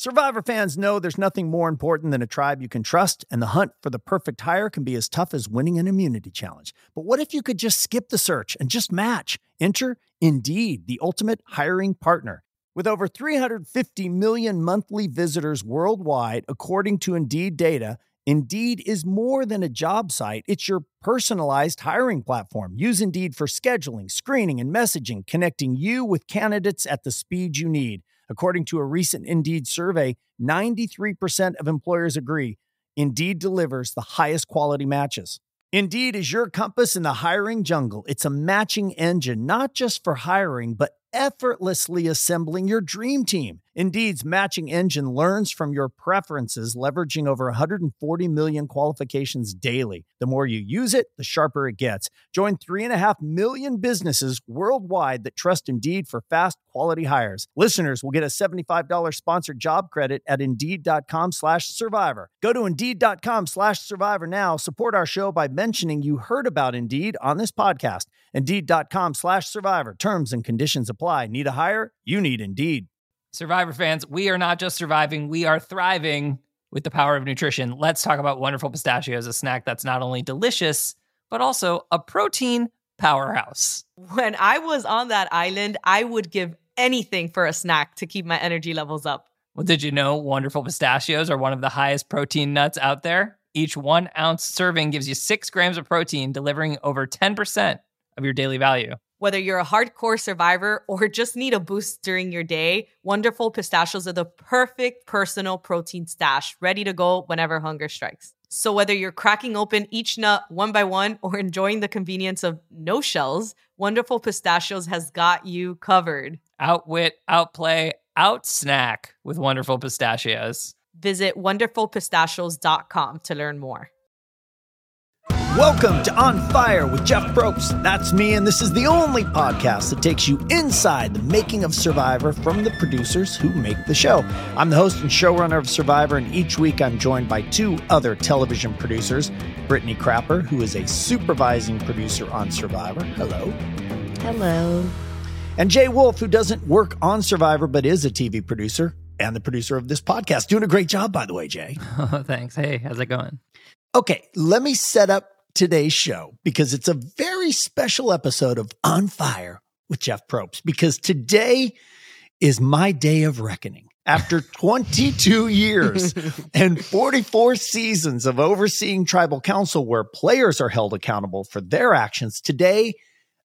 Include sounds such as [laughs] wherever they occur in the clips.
Survivor fans know there's nothing more important than a tribe you can trust, and the hunt for the perfect hire can be as tough as winning an immunity challenge. But what if you could just skip the search and just match? Enter Indeed, the ultimate hiring partner. With over 350 million monthly visitors worldwide, according to Indeed data, Indeed is more than a job site, it's your personalized hiring platform. Use Indeed for scheduling, screening, and messaging, connecting you with candidates at the speed you need. According to a recent Indeed survey, 93% of employers agree Indeed delivers the highest quality matches. Indeed is your compass in the hiring jungle. It's a matching engine, not just for hiring, but effortlessly assembling your dream team. Indeed's matching engine learns from your preferences, leveraging over 140 million qualifications daily. The more you use it, the sharper it gets. Join 3.5 million businesses worldwide that trust Indeed for fast, quality hires. Listeners will get a $75 sponsored job credit at Indeed.com slash survivor. Go to Indeed.com slash survivor now. Support our show by mentioning you heard about Indeed on this podcast. Indeed.com slash survivor. Terms and conditions apply. Need a hire? You need Indeed. Survivor fans, we are not just surviving, we are thriving with the power of nutrition. Let's talk about Wonderful Pistachios, a snack that's not only delicious, but also a protein powerhouse. When I was on that island, I would give anything for a snack to keep my energy levels up. Well, did you know Wonderful Pistachios are one of the highest protein nuts out there? Each one ounce serving gives you six grams of protein, delivering over 10% of your daily value. Whether you're a hardcore survivor [laughs] or just need a boost during your day, Wonderful Pistachios are the perfect personal protein stash, ready to go whenever hunger strikes. So, whether you're cracking open each nut one by one or enjoying the convenience of no shells, Wonderful Pistachios has got you covered. Outwit, outplay, out snack with Wonderful Pistachios. Visit wonderfulpistachios.com to learn more. Welcome to On Fire with Jeff Probst. That's me, and this is the only podcast that takes you inside the making of Survivor from the producers who make the show. I'm the host and showrunner of Survivor, and each week I'm joined by two other television producers Brittany Crapper, who is a supervising producer on Survivor. Hello. Hello. And Jay Wolf, who doesn't work on Survivor but is a TV producer and the producer of this podcast. Doing a great job, by the way, Jay. Oh, [laughs] thanks. Hey, how's it going? Okay, let me set up today's show because it's a very special episode of On Fire with Jeff Probst because today is my day of reckoning. After [laughs] 22 years and 44 seasons of overseeing tribal council where players are held accountable for their actions, today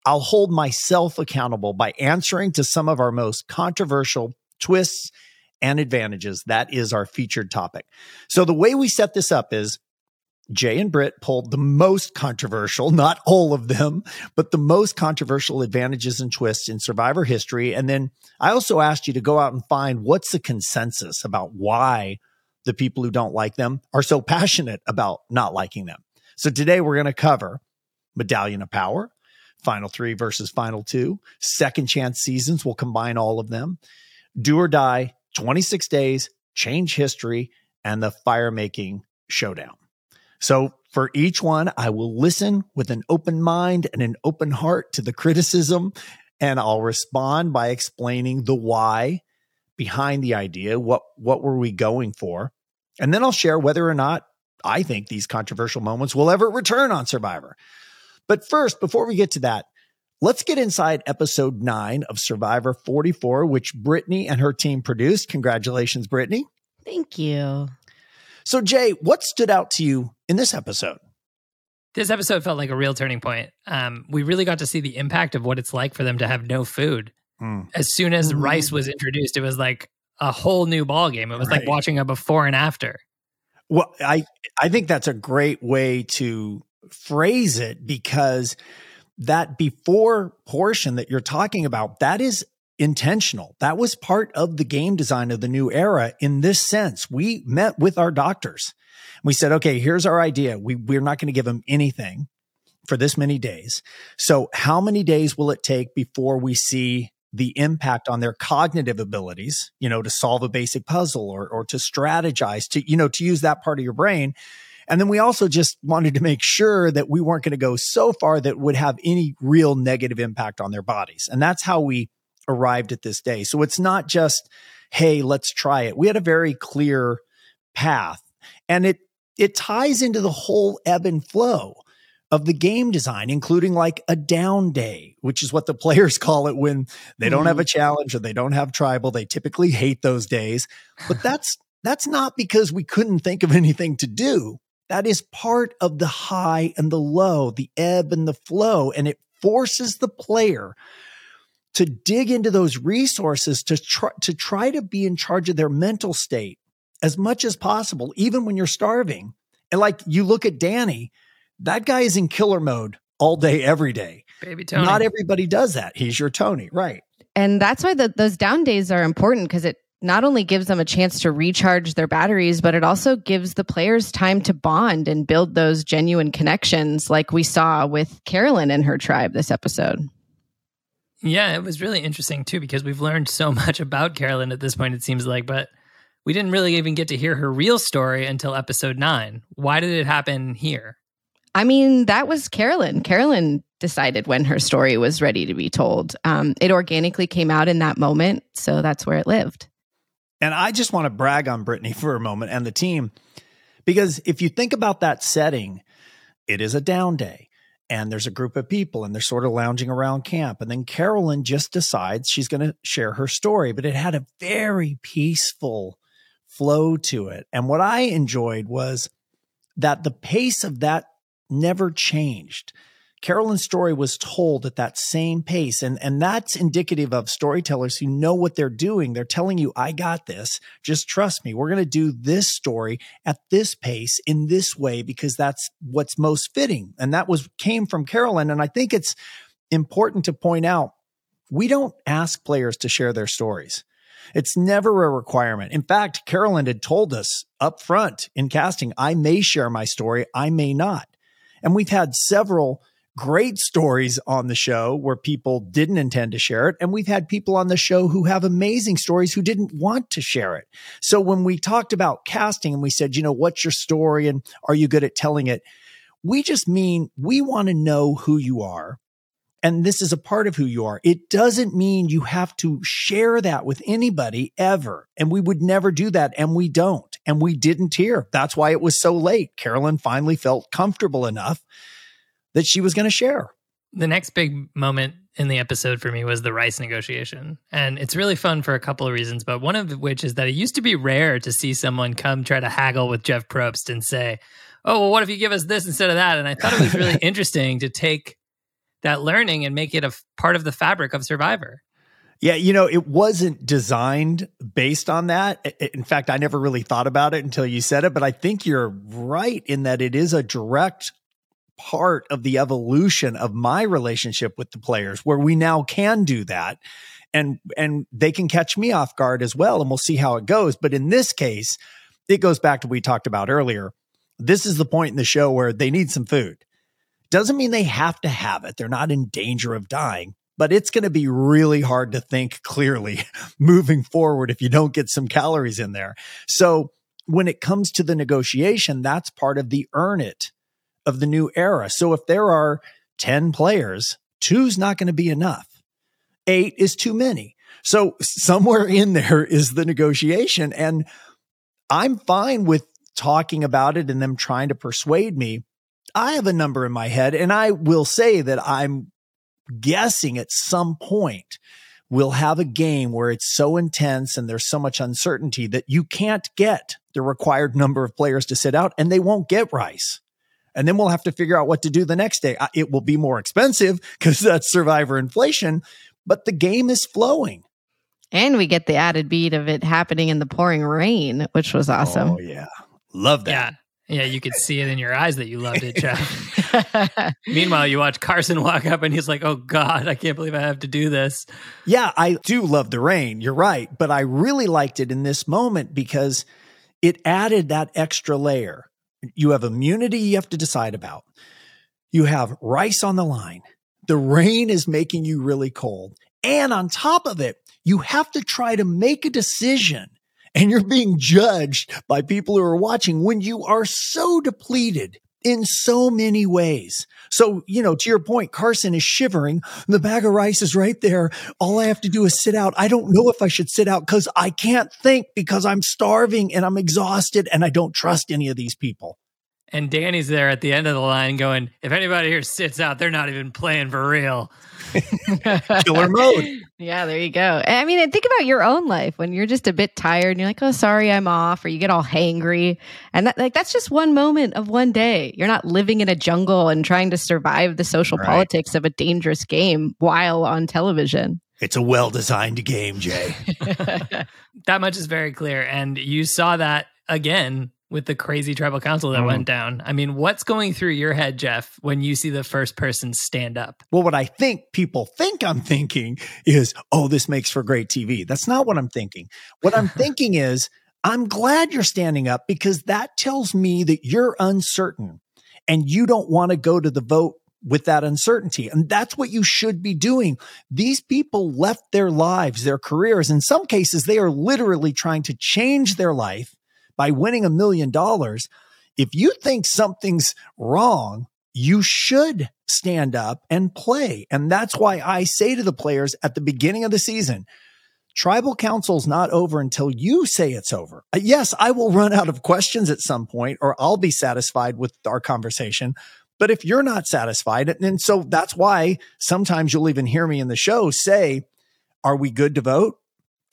I'll hold myself accountable by answering to some of our most controversial twists and advantages. That is our featured topic. So the way we set this up is Jay and Britt pulled the most controversial, not all of them, but the most controversial advantages and twists in survivor history. And then I also asked you to go out and find what's the consensus about why the people who don't like them are so passionate about not liking them. So today we're going to cover Medallion of Power, Final Three versus Final Two, Second Chance seasons. We'll combine all of them. Do or Die, 26 Days, Change History, and the Fire Making Showdown. So for each one, I will listen with an open mind and an open heart to the criticism, and I'll respond by explaining the why behind the idea. What what were we going for? And then I'll share whether or not I think these controversial moments will ever return on Survivor. But first, before we get to that, let's get inside episode nine of Survivor 44, which Brittany and her team produced. Congratulations, Brittany. Thank you. So, Jay, what stood out to you in this episode? This episode felt like a real turning point. Um, we really got to see the impact of what it's like for them to have no food. Mm. As soon as mm. rice was introduced, it was like a whole new ball game. It was right. like watching a before and after. Well, I I think that's a great way to phrase it because that before portion that you're talking about that is intentional. That was part of the game design of the new era in this sense. We met with our doctors. We said, okay, here's our idea. We, we're not going to give them anything for this many days. So how many days will it take before we see the impact on their cognitive abilities, you know, to solve a basic puzzle or, or to strategize, to, you know, to use that part of your brain. And then we also just wanted to make sure that we weren't going to go so far that would have any real negative impact on their bodies. And that's how we arrived at this day. So it's not just, hey, let's try it. We had a very clear path. And it it ties into the whole ebb and flow of the game design, including like a down day, which is what the [laughs] players call it when they don't mm-hmm. have a challenge or they don't have tribal. They typically hate those days. But [sighs] that's that's not because we couldn't think of anything to do. That is part of the high and the low, the ebb and the flow. And it forces the player to dig into those resources to try, to try to be in charge of their mental state as much as possible, even when you're starving. And like you look at Danny, that guy is in killer mode all day, every day. Baby Tony. Not everybody does that. He's your Tony, right? And that's why the, those down days are important because it not only gives them a chance to recharge their batteries, but it also gives the players time to bond and build those genuine connections, like we saw with Carolyn and her tribe this episode. Yeah, it was really interesting too, because we've learned so [laughs] much about Carolyn at this point, it seems like, but we didn't really even get to hear her real story until episode nine. Why did it happen here? I mean, that was Carolyn. Carolyn decided when her story was ready to be told. Um, it organically came out in that moment, so that's where it lived. And I just want to brag on Brittany for a moment and the team, because if you think about that setting, it is a down day and there's a group of people and they're sort of lounging around camp. And then Carolyn just decides she's going to share her story, but it had a very peaceful flow to it. And what I enjoyed was that the pace of that never changed. Carolyn's story was told at that same pace. And, and that's indicative of storytellers who know what they're doing. They're telling you, I got this. Just trust me. We're going to do this story at this pace in this way because that's what's most fitting. And that was came from Carolyn. And I think it's important to point out we don't ask players to share their stories. It's never a requirement. In fact, Carolyn had told us up front in casting, I may share my story, I may not. And we've had several great stories on the show where people didn't intend to share it. And we've had people on the show who have amazing stories who didn't want to share it. So when we talked about casting and we said, you know, what's your story and are you good at telling it? We just mean we want to know who you are. And this is a part of who you are. It doesn't mean you have to share that with anybody ever. And we would never do that. And we don't. And we didn't here. That's why it was so late. Carolyn finally felt comfortable enough that she was going to share. The next big moment in the episode for me was the rice negotiation. And it's really fun for a couple of reasons, but one of which is that it used to be rare to see someone come try to haggle with Jeff Probst and say, Oh, well, what if you give us this instead of that? And I thought it was really [laughs] interesting to take that learning and make it a f- part of the fabric of Survivor. Yeah, you know, it wasn't designed based on that. In fact, I never really thought about it until you said it, but I think you're right in that it is a direct part of the evolution of my relationship with the players where we now can do that. And and they can catch me off guard as well and we'll see how it goes. But in this case it goes back to what we talked about earlier. This is the point in the show where they need some food. Doesn't mean they have to have it. They're not in danger of dying but it's going to be really hard to think clearly [laughs] moving forward if you don't get some calories in there. So when it comes to the negotiation that's part of the earn it of the new era. So if there are 10 players, two's not going to be enough. Eight is too many. So somewhere in there [laughs] is the negotiation. And I'm fine with talking about it and them trying to persuade me. I have a number in my head, and I will say that I'm guessing at some point we'll have a game where it's so intense and there's so much uncertainty that you can't get the required number of players to sit out and they won't get rice and then we'll have to figure out what to do the next day. It will be more expensive [laughs] because that's survivor inflation, but the game is flowing. And we get the added beat of it happening in the pouring rain, which was awesome. Oh, yeah. Love that. Yeah. Yeah, you could see it in your eyes that you loved it, Jeff. [laughs] [laughs] Meanwhile, you watch Carson walk up and he's like, oh God, I can't believe I have to do this. Yeah, I do love the rain. You're right. But I really liked it in this moment because it added that extra layer. You have immunity you have to decide about. You have rice on the line. The rain is making you really cold. And on top of it, you have to try to make a decision and you're being judged by people who are watching when you are so depleted in so many ways. So, you know, to your point, Carson is shivering. The bag of rice is right there. All I have to do is sit out. I don't know if I should sit out because I can't think because I'm starving and I'm exhausted and I don't trust any of these people. And Danny's there at the end of the line going, if anybody here sits out, they're not even playing for real. [laughs] Killer mode. Yeah, there you go. I mean, think about your own life when you're just a bit tired and you're like, "Oh, sorry, I'm off," or you get all hangry, and that like that's just one moment of one day. You're not living in a jungle and trying to survive the social right. politics of a dangerous game while on television. It's a well-designed game, Jay. [laughs] that much is very clear, and you saw that again with the crazy tribal council that mm. went down. I mean, what's going through your head, Jeff, when you see the first person stand up? Well, what I think people think I'm thinking is, oh, this makes for great TV. That's not what I'm thinking. What I'm [laughs] thinking is, I'm glad you're standing up because that tells me that you're uncertain and you don't want to go to the vote with that uncertainty. And that's what you should be doing. These people left their lives, their careers. In some cases, they are literally trying to change their life by winning a million dollars, if you think something's wrong, you should stand up and play. And that's why I say to the players at the beginning of the season, tribal council's not over until you say it's over. Uh, yes, I will run out of questions at some point or I'll be satisfied with our conversation. But if you're not satisfied, and so that's why sometimes you'll even hear me in the show say, are we good to vote?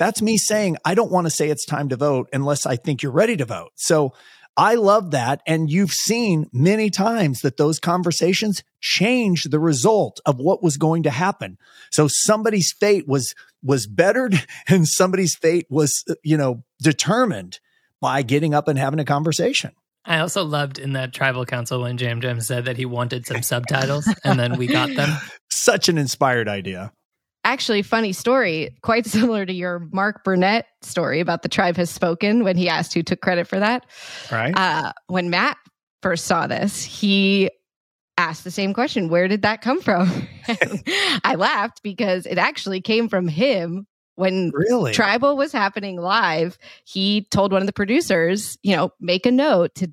That's me saying, I don't want to say it's time to vote unless I think you're ready to vote. So I love that. And you've seen many times that those conversations change the result of what was going to happen. So somebody's fate was, was bettered [laughs] and somebody's fate was, uh, you know, determined by getting up and having a conversation. I also loved in that tribal council when Jam Jam said that he wanted some subtitles and then we got them. [laughs] Such an inspired idea actually funny story quite [laughs] similar to your mark burnett story about the tribe has spoken when he asked who took credit for that right uh, when matt first saw this he asked the same question where did that come from [laughs] i laughed because it actually came from him when really? tribal was happening live he told one of the producers you know make a note to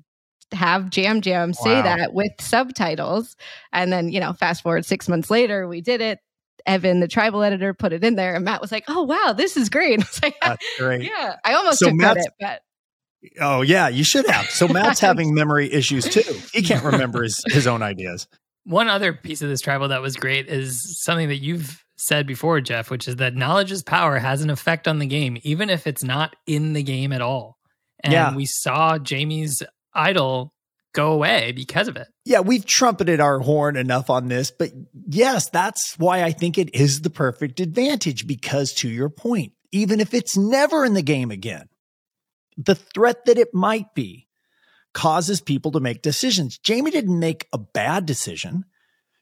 have Jam Jam say wow. that with subtitles. And then, you know, fast forward six months later, we did it. Evan, the tribal editor, put it in there, and Matt was like, "Oh wow, this is great." [laughs] I was like, That's great. Yeah, I almost so took Matt's, credit, but oh yeah, you should have. So [laughs] Matt's having memory issues too. He can't remember his his own [laughs] ideas. One other piece of this tribal that was great is something that you've said before, Jeff, which is that knowledge is power has an effect on the game, even if it's not in the game at all. And yeah. we saw Jaime's idol go away because of it. Yeah, we've trumpeted our horn enough on this, but yes, that's why I think it is the perfect advantage because to your point, even if it's never in the game again, the threat that it might be causes people to make decisions. Jaime didn't make a bad decision.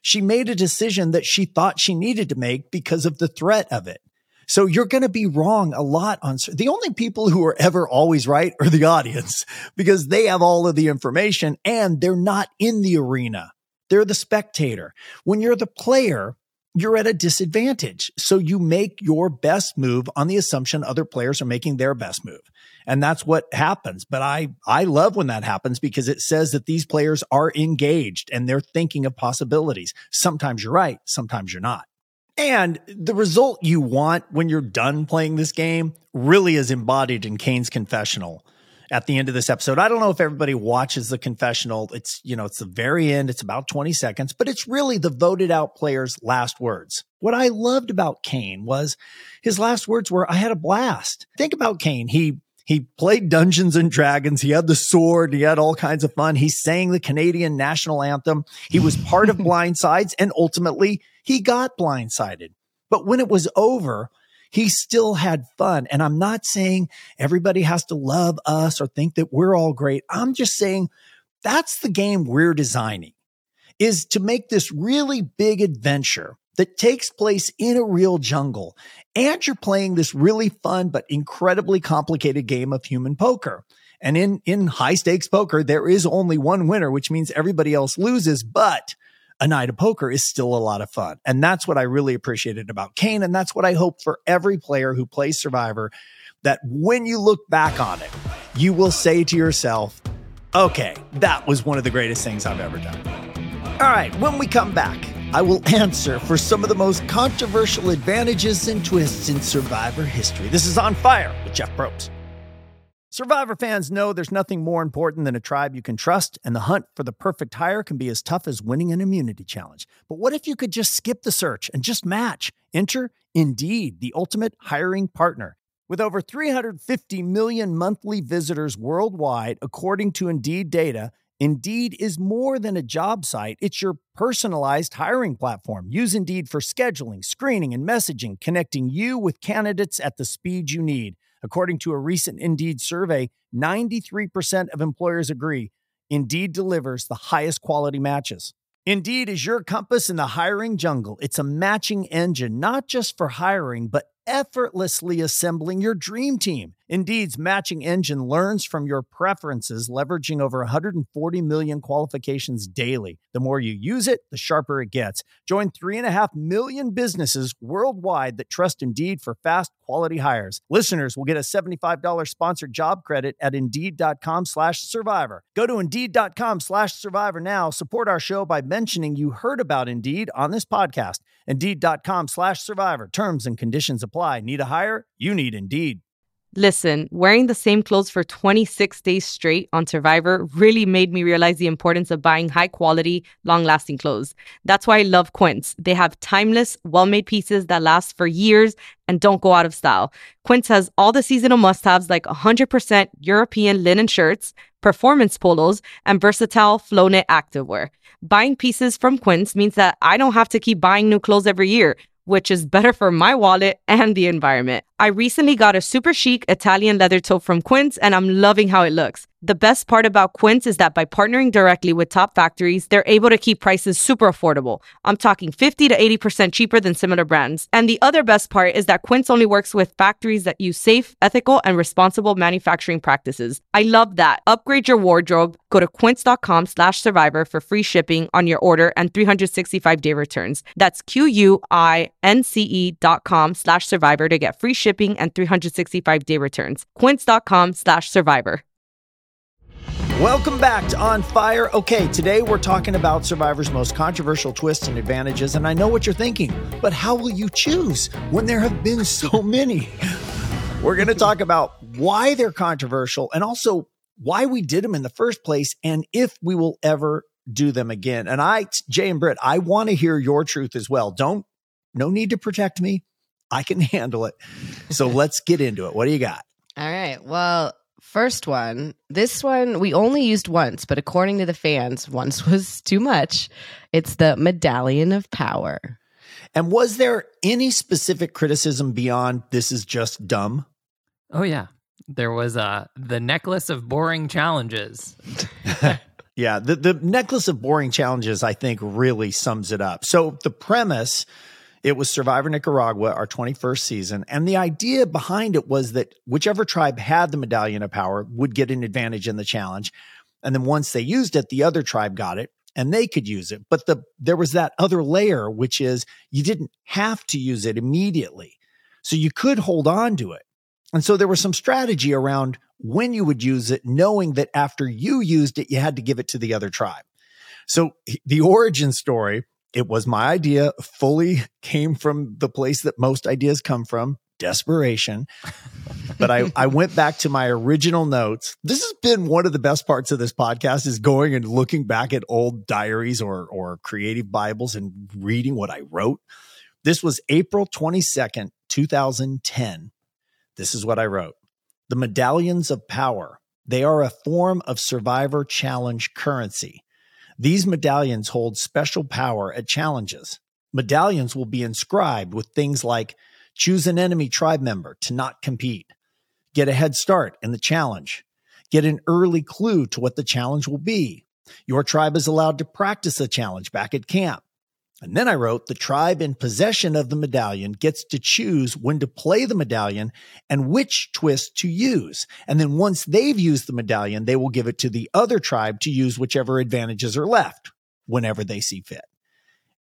She made a decision that she thought she needed to make because of the threat of it. So you're going to be wrong a lot on the only people who are ever always right are the audience [laughs] because they have all of the information and they're not in the arena. They're the spectator. When you're the player, you're at a disadvantage. So you make your best move on the assumption other players are making their best move. And that's what happens. But I, I love when that happens because it says that these players are engaged and they're thinking of possibilities. Sometimes you're right. Sometimes you're not. And the result you want when you're done playing this game really is embodied in Kane's confessional at the end of this episode. I don't know if everybody watches the confessional. It's, you know, it's the very end. It's about 20 seconds, but it's really the voted out player's last words. What I loved about Kane was his last words were, I had a blast. Think about Kane. He he played Dungeons and Dragons. He had the sword. He had all kinds of fun. He sang the Canadian national anthem. He was part of [laughs] Blindsides and ultimately he got blindsided. But when it was over, he still had fun. And I'm not saying everybody has to love us or think that we're all great. I'm just saying that's the game we're designing is to make this really big adventure that takes place in a real jungle. And you're playing this really fun, but incredibly complicated game of human poker. And in, in high stakes poker, there is only one winner, which means everybody else loses, but a night of poker is still a lot of fun. And that's what I really appreciated about Kane. And that's what I hope for every player who plays Survivor that when you look back on it, you will say to yourself, Okay, that was one of the greatest things I've ever done. All right, when we come back, I will [laughs] answer for some of the most controversial advantages and twists in Survivor history. This is On Fire with Jeff Probst. Survivor fans know there's nothing more important than a tribe you can trust, and the hunt for the perfect hire can be as tough as winning an immunity challenge. But what if you could just skip the search and just match? Enter Indeed, the ultimate hiring partner. With over 350 million monthly visitors worldwide, according to Indeed data, Indeed is more than a job site, it's your personalized hiring platform. Use Indeed for scheduling, screening, and messaging, connecting you with candidates at the speed you need. According to a recent Indeed survey, 93% of employers agree Indeed delivers the highest quality matches. Indeed is your compass in the hiring jungle. It's a matching engine, not just for hiring, but effortlessly assembling your dream team. Indeed's matching engine learns from your preferences, leveraging over 140 million qualifications daily. The more you use it, the sharper it gets. Join 3.5 million businesses worldwide that trust Indeed for fast, quality hires. Listeners will get a $75 sponsored job credit at Indeed.com slash survivor. Go to Indeed.com slash survivor now. Support our show by mentioning you heard about Indeed on this podcast. Indeed.com slash survivor. Terms and conditions apply. Need a hire? You need Indeed. Listen, wearing the same clothes for 26 days straight on Survivor really made me realize the importance of buying high quality, long lasting clothes. That's why I love Quince. They have timeless, well made pieces that last for years and don't go out of style. Quince has all the seasonal must haves like 100% European linen shirts, performance polos, and versatile flow knit activewear. Buying pieces from Quince means that I don't have to keep buying new clothes every year which is better for my wallet and the environment. I recently got a super chic Italian leather tote from Quince and I'm loving how it looks. The best part about Quince is that by partnering directly with top factories, they're able to keep prices super affordable. I'm talking 50 to 80% cheaper than similar brands. And the other best part is that Quince only works with factories that use safe, ethical, and responsible manufacturing practices. I love that. Upgrade your wardrobe. Go to quince.com slash survivor for free shipping on your order and 365 day returns. That's Q-U-I-N-C-E dot com slash survivor to get free shipping and 365 day returns. Quince.com slash survivor. Welcome back to On Fire. Okay, today we're talking about Survivor's most controversial twists and advantages, and I know what you're thinking, but how will you choose when there have been so [laughs] many? We're going [laughs] to talk about why they're controversial and also why we did them in the first place and if we will ever do them again. And I, Jay and Britt, I want to hear your truth as well. Don't, no need to protect me. I can [laughs] handle it. So [laughs] let's get into it. What do you got? All right. Well, First one, this one we only used once, but according to the fans, once [laughs] was too much. It's the Medallion of Power. And was there any specific criticism beyond this is just dumb? Oh yeah. There was uh the necklace of boring challenges. yeah, the the necklace of boring challenges I think really sums it up. So the premise it was Survivor Nicaragua, our 21st season. And the idea behind it was that whichever tribe had the medallion of power would get an advantage in the challenge. And then once they used it, the other tribe got it and they could use it. But the there was that other layer, which is you didn't have to use it immediately. So you could hold on to it. And so there was some strategy around when you would use it, knowing that after you used it, you had to give it to the other tribe. So the origin story it was my idea, fully came from the place that most ideas come from desperation. [laughs] but I, I went back to my original notes. This has been one of the best parts of this podcast is going and looking back at old diaries or, or creative Bibles and reading what I wrote. This was April 22nd, 2010. This is what I wrote. The medallions of power. They are a form of survivor challenge currency. These medallions hold special power at challenges. Medallions will be inscribed with things like choose an enemy tribe member to not compete, get a head start in the challenge, get an early clue to what the challenge will be. Your tribe is allowed to practice the challenge back at camp. And then I wrote the tribe in possession of the medallion gets to choose when to play the medallion and which twist to use. And then once they've used the medallion, they will give it to the other tribe to use whichever advantages are left whenever they see fit.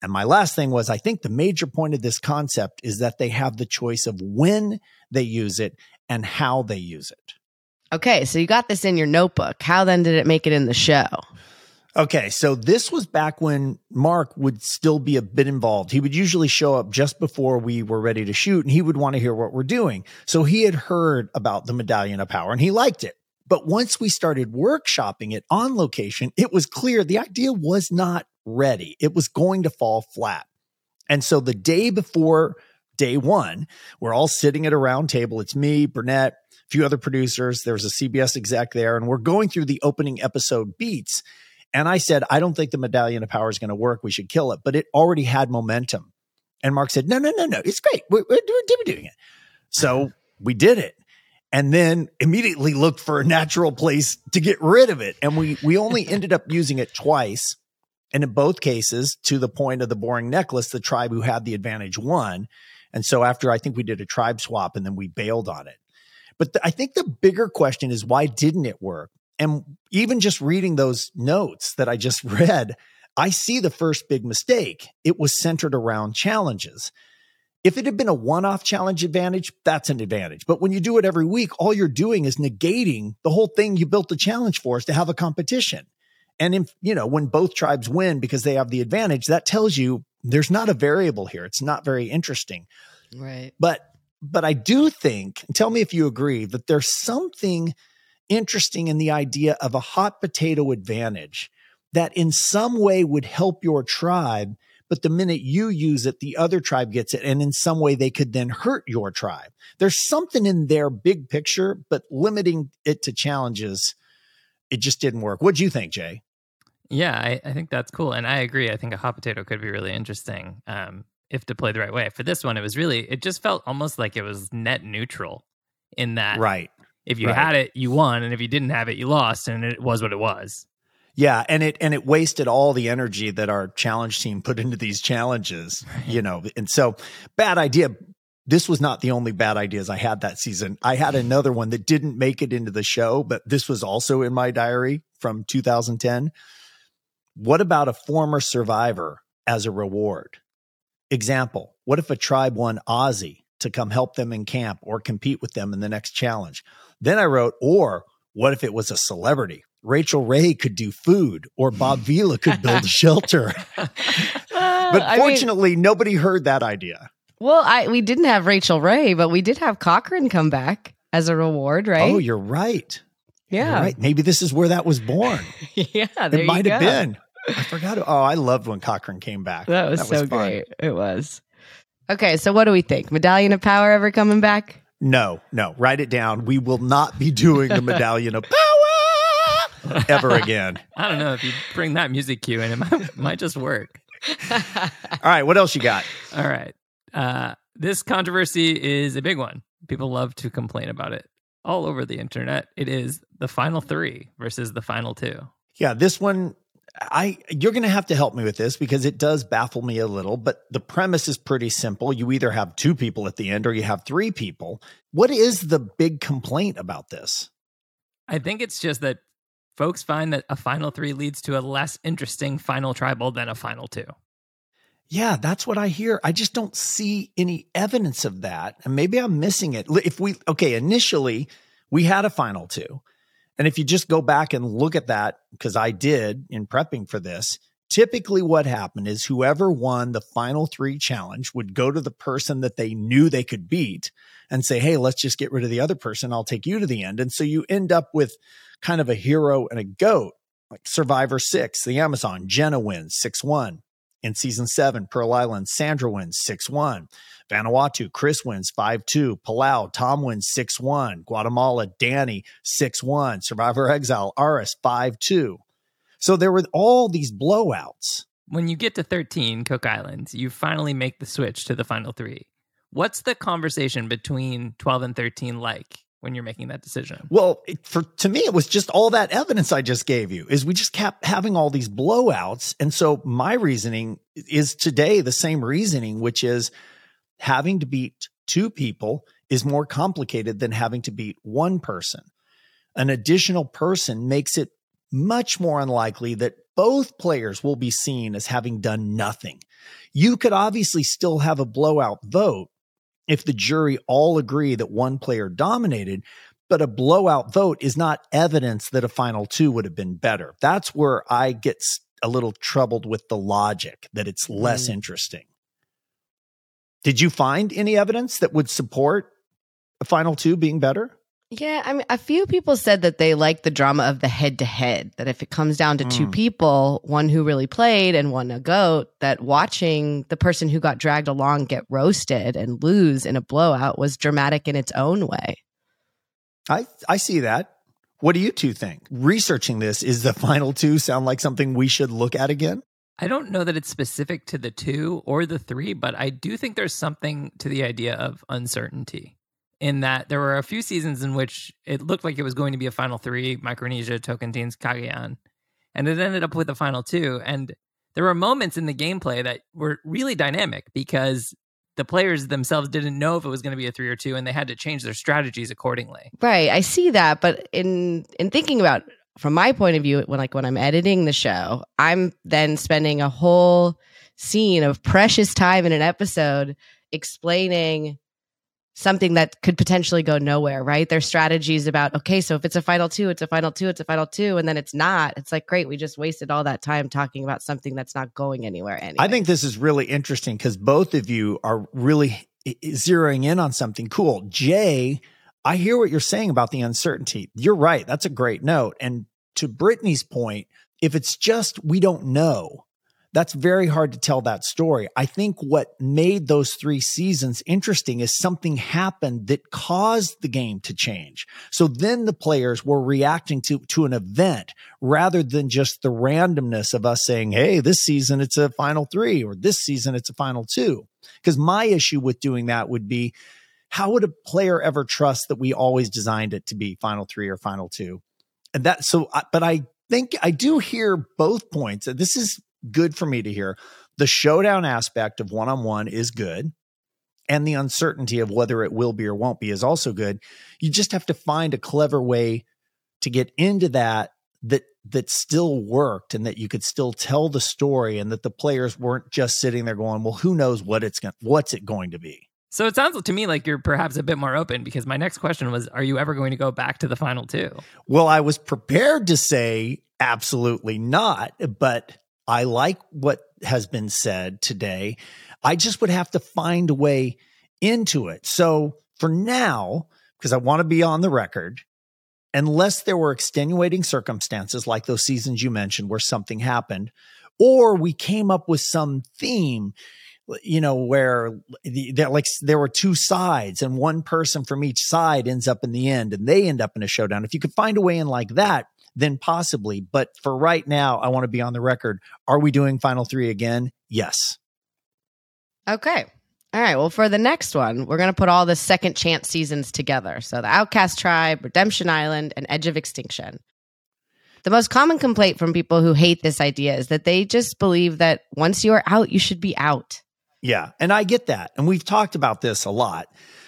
And my last thing was I think the major point of this concept is that they have the choice of when they use it and how they use it. Okay, so you got this in your notebook. How then did it make it in the show? Okay, so this was back when Mark would still be a bit involved. He would usually show up just before we were ready to shoot and he would want to hear what we're doing. So he had heard about the Medallion of Power and he liked it. But once we started workshopping it on location, it was clear the idea was not ready. It was going to fall flat. And so the day before day one, we're all sitting at a round table. It's me, Burnett, a few other producers. There's a CBS exec there, and we're going through the opening episode beats. And I said, I don't think the medallion of power is going to work. We should kill it. But it already had momentum. And Mark said, No, no, no, no. It's great. We're, we're, we're doing it. So [laughs] we did it. And then immediately looked for a natural place to get rid of it. And we we only [laughs] ended up using it twice. And in both cases, to the point of the boring necklace, the tribe who had the advantage won. And so after I think we did a tribe swap and then we bailed on it. But the, I think the bigger question is why didn't it work? And even just reading those notes that I just [laughs] read, I see the first big mistake. It was centered around challenges. If it had been a one off challenge advantage, that's an advantage. But when you do it every week, all you're doing is negating the whole thing you built the challenge for is to have a competition. And if, you know, when both tribes win because they have the advantage, that tells you there's not a variable here. It's not very interesting. Right. But but I do think, tell me if you agree, that there's something interesting in the idea of a hot potato advantage that in some way would help your tribe, but the minute you use it, the other tribe gets it. And in some way, they could then hurt your tribe. There's something in their big picture, but limiting it to challenges, it just didn't work. What do you think, Jay? Yeah, I, I, think that's cool. And I agree. I think a hot potato could be really interesting um, if deployed the right way. For this one, it was really, it just felt almost like it was net neutral in that. Right. If you right. had it, you won. And if you didn't have it, you lost. And it was what it was. Yeah, and it and it wasted all the energy that our challenge team put into these challenges, you know. And so bad idea. This was not the only bad ideas I had that season. I had another one that didn't make it into the show, but this was also in my diary from 2010 what about a former survivor as a reward? Example, what if a tribe won Ozzy to come help them in camp or compete with them in the next challenge? Then I wrote, or what if it was a celebrity? Rachael Ray could do food, or Bob hmm. Vila could build a shelter. [laughs] Uh, but fortunately, I mean, nobody heard that idea. Well, I we didn't have Rachael Ray, but we did have Cochran come back as a reward, right? Oh, you're right. Yeah. You're right. Maybe this is where that was born. [laughs] yeah, it might have been. I forgot. Oh, I loved when Cochran came back. That was, that was so fun. great. It was. Okay, so what do we think? Medallion of Power ever coming back? No, no. Write it down. We will not be doing the Medallion of Power [laughs] ever again. I don't know if you bring that music cue in, it might, might just work. [laughs] All right, what else you got? All right. Uh, this controversy is a big one. People love to complain about it all over the internet. It is the final three versus the final two. Yeah, this one I you're going to have to help me with this because it does baffle me a little, but the premise is pretty simple. You either have two people at the end or you have three people. What is the big complaint about this? I think it's just that folks find that a final 3 leads to a less interesting final tribal than a final 2. Yeah, that's what I hear. I just don't see any evidence of that. And maybe I'm missing it. If we okay, initially we had a final 2 and if you just go back and look at that, because I did in prepping for this, typically what happened is whoever won the final three challenge would go to the person that they knew they could beat and say, Hey, let's just get rid of the other person. I'll take you to the end. And so you end up with kind of a hero and a goat, like Survivor Six, the Amazon. Jenna wins 6 1. In season seven, Pearl Island, Sandra wins 6 1. Vanuatu, Chris wins 5 2. Palau, Tom wins 6 1. Guatemala, Danni 6 1. Survivor Exile, Aras 5 2. So there were all these blowouts. When you get to 13, Cook Islands, you finally make the switch to the final three. What's the conversation between 12 and 13 like? When you're making that decision? Well, it, for to me, it was just all that evidence I just gave you. Is we just kept having all these blowouts, and so my reasoning is today the same reasoning, which is having to beat two people is more complicated than having to beat one person. An additional person makes it much more unlikely that both players will be seen as having done nothing. You could obviously still have a blowout vote if the jury all agree that one player dominated, but a blowout vote is not evidence that a final two would have been better. That's where I get a little troubled with the logic that it's less mm. interesting. Did you find any evidence that would support a final two being better? Yeah, I mean, a few people said that they like the drama of the head to head. That if it comes down to mm. two people, one who really played and one a goat, that watching the person who got dragged along get roasted and lose in a blowout was dramatic in its own way. I I see that. What do you two think? Researching this, is the final two sound like something we should look at again? I don't know that it's specific to the two or the three, but I do think there's something to the idea of uncertainty in that there were a few seasons in which it looked like it was going to be a final three Micronesia, Tocantins, Cagayan, and it ended up with a final two. And there were moments in the gameplay that were really dynamic because the players themselves didn't know if it was going to be a three or two and they had to change their strategies accordingly right i see that but in in thinking about from my point of view when like when i'm editing the show i'm then spending a whole scene of precious time in an episode explaining something that could potentially go nowhere, right? Their strategies about, okay, so if it's a final two, it's a final two, it's a final two, and then it's not. It's like, great, we just wasted all that time talking about something that's not going anywhere anyway. I think this is really interesting because both of you are really zeroing in on something cool. Jay, I hear what you're saying about the uncertainty. You're right. That's a great note. And to Brittany's point, if it's just we don't know, that's very hard to tell that story. I think what made those three seasons interesting is something happened that caused the game to change. So then the players were reacting to, to an event rather than just the randomness of us saying, Hey, this season it's a final three or this season it's a final two. Because my issue with doing that would be, how would a player ever trust that we always designed it to be final three or final two? And that, so, but I think I do hear both points. This is good for me to hear. The showdown aspect of one on one is good. And the uncertainty of whether it will be or won't be is also good. You just have to find a clever way to get into that that that still worked and that you could still tell the story and that the players weren't just sitting there going, well, who knows what it's going what's it going to be. So it sounds to me like you're perhaps a bit more open because my next question was Are you ever going to go back to the final two? Well, I was prepared to say absolutely not, but I like what has been said today. I just would have to find a way into it. So for now, because I want to be on the record, unless there were extenuating circumstances like those seasons you mentioned where something happened, or we came up with some theme, you know, where the, like there were two sides and one person from each side ends up in the end and they end up in a showdown. If you could find a way in like that, then possibly. But for right now, I want to be on the record. Are we doing Final Three again? Yes. Okay. All right. Well, for the next one, we're going to put all the second chance seasons together. So the Outcast Tribe, Redemption Island, and Edge of Extinction. The most common complaint from people who hate this idea is that they just believe that once you are out, you should be out. Yeah. And I get that. And we've talked about this a lot.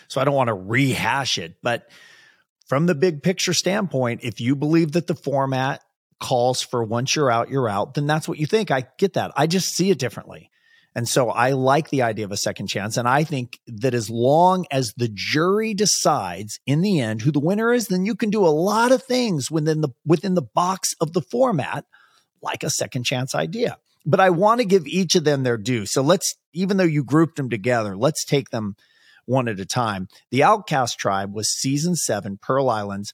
So I don't want to rehash it. But from the big picture standpoint, if you believe that the format calls for once you're out, you're out, then that's what you think. I get that. I just see it differently. And so I like the idea of a second chance. And I think that as long as the jury decides in the end who the winner is, then you can do a lot of things within the within the box of the format, like a second chance idea. But I want to give each of them their due. So let's, even though you grouped them together, let's take them one at a time. The Outcast Tribe was season seven, Pearl Islands.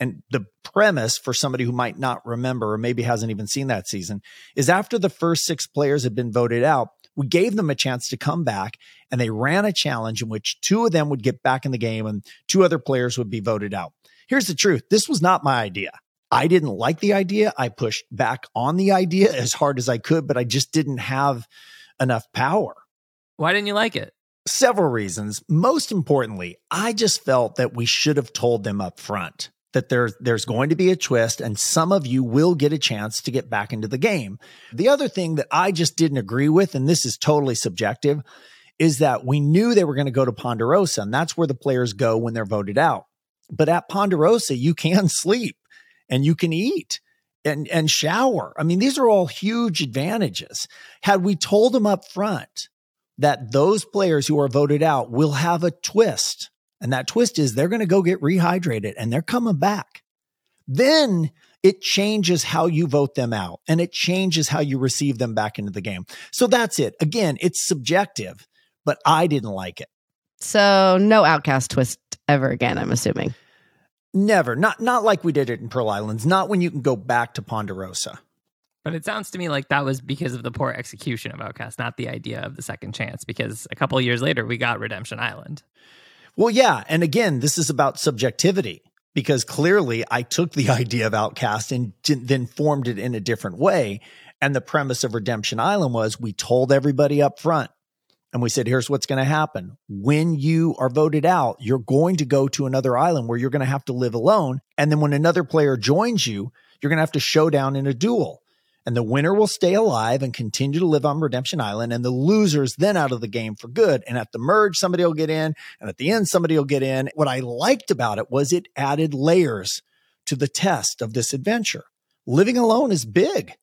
And the premise for somebody who might not remember or maybe hasn't even seen that season is after the first six players had been voted out, we gave them a chance to come back and they ran a challenge in which two of them would get back in the game and two other players would be voted out. Here's the truth this was not my idea. I didn't like the idea. I pushed back on the idea as hard as I could, but I just didn't have enough power. Why didn't you like it? Several reasons. Most importantly, I just felt that we should have told them up front that there's there's going to be a twist and some of you will get a chance to get back into the game. The other thing that I just didn't agree with and this is totally subjective is that we knew they were going to go to Ponderosa and that's where the players go when they're voted out. But at Ponderosa you can sleep and you can eat and and shower. I mean these are all huge advantages. Had we told them up front that those players who are voted out will have a twist And that twist is they're going to go get rehydrated and they're coming back. Then it changes how you vote them out and it changes how you receive them back into the game. So that's it. Again, it's subjective, but I didn't like it. So no outcast twist ever again, I'm assuming. Never. Not not like we did it in Pearl Islands. Not when you can go back to Ponderosa. But it sounds to me like that was because of the poor execution of Outcast, not the idea of the second chance. Because a couple years later, we got Redemption Island. Well, yeah, and again, this is about subjectivity because clearly I took the [laughs] idea of Outcast and then formed it in a different way. And the premise of Redemption Island was we told everybody up front and we said, here's what's going to happen. When you are voted out, you're going to go to another island where you're going to have to live alone. And then when another player joins you, you're going to have to show down in a duel. And the winner will stay alive and continue to live on Redemption Island. And the losers then out of the game for good. And at the merge, somebody will get in. And at the end, somebody will get in. What I liked about it was it added layers to the test of this adventure. Living alone is big.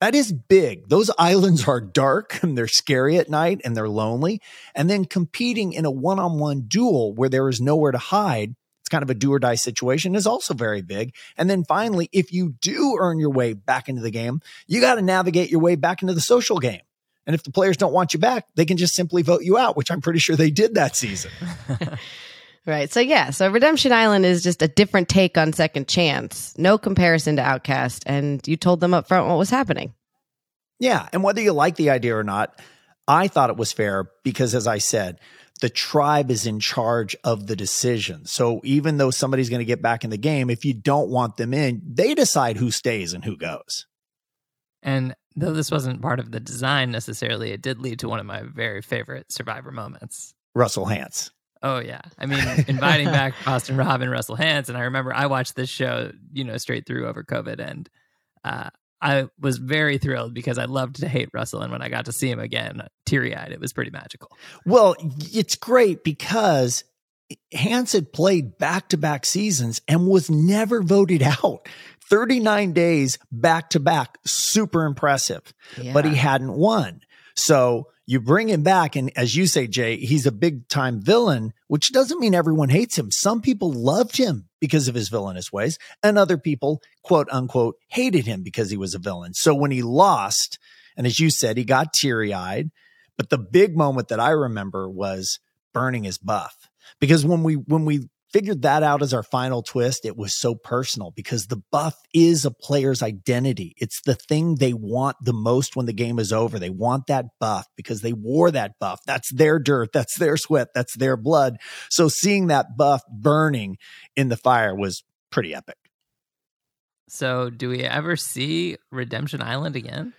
That is big. Those islands are dark and they're scary at night and they're lonely. And then competing in a one on one duel where there is nowhere to hide, it's kind of a do or die situation, is also very big. And then finally, if you do earn your way back into the game, you got to navigate your way back into the social game. And if the players don't want you back, they can just simply vote you out, which I'm pretty sure they did that season. [laughs] Right. So yeah, so Redemption Island is just a different take on Second Chance. No comparison to Outcast, and you told them up front what was happening. Yeah, and whether you like the idea or not, I thought it was fair because as I said, the tribe is in charge of the decision. So even though somebody's going to get back in the game, if you don't want them in, they decide who stays and who goes. And though this wasn't part of the design necessarily, it did lead to one of my very favorite survivor moments. Russell Hantz. Oh yeah, I mean, [laughs] inviting back Boston Rob and Russell Hantz, and I remember I watched this show, you know, straight through over COVID, and uh, I was very thrilled because I loved to hate Russell, and when I got to see him again, teary eyed, it was pretty magical. Well, it's great because Hantz had played back to back seasons and was never voted out. 39 days back to back, super impressive, yeah. but he hadn't won. So you bring him back, and as you say, Jay, he's a big time villain, which doesn't mean everyone hates him. Some people loved him because of his villainous ways, and other people, quote unquote, hated him because he was a villain. So when he lost, and as you said, he got teary eyed. But the big moment that I remember was burning his buff because when we when we figured that out as our final twist, it was so personal because the buff is a player's identity. It's the thing they want the most when the game is over. They want that buff because they wore that buff. That's their dirt. That's their sweat. That's their blood. So seeing that buff burning in the fire was pretty epic. So, do we ever see Redemption Island again?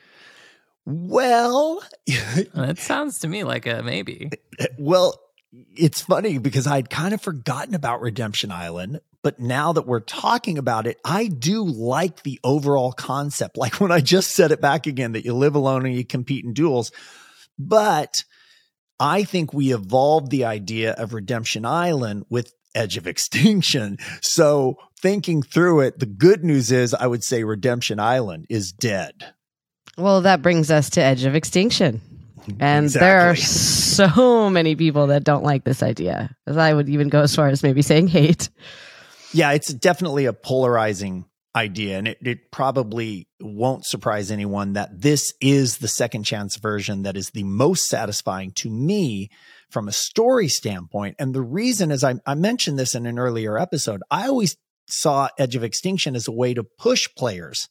Well, [laughs] that sounds to me like a maybe. Well, it's funny because I'd kind of forgotten about Redemption Island, but now that we're talking about it, I do like the overall concept. [laughs] Like when I just said it back again that you live alone and you compete in duels. But I think we evolved the idea of Redemption Island with Edge of [laughs] Extinction. So thinking through it, the good news is I would say Redemption Island is dead. Well, that brings us to Edge of Extinction. And exactly. there are so [laughs] many people that don't like this idea. As I would even go as far as maybe saying hate. Yeah, it's definitely a polarizing idea. And it, it probably won't surprise anyone that this is the second chance version that is the most satisfying to me from a story standpoint. And the reason is I, I mentioned this in an earlier episode. I always saw Edge of Extinction as a way to push players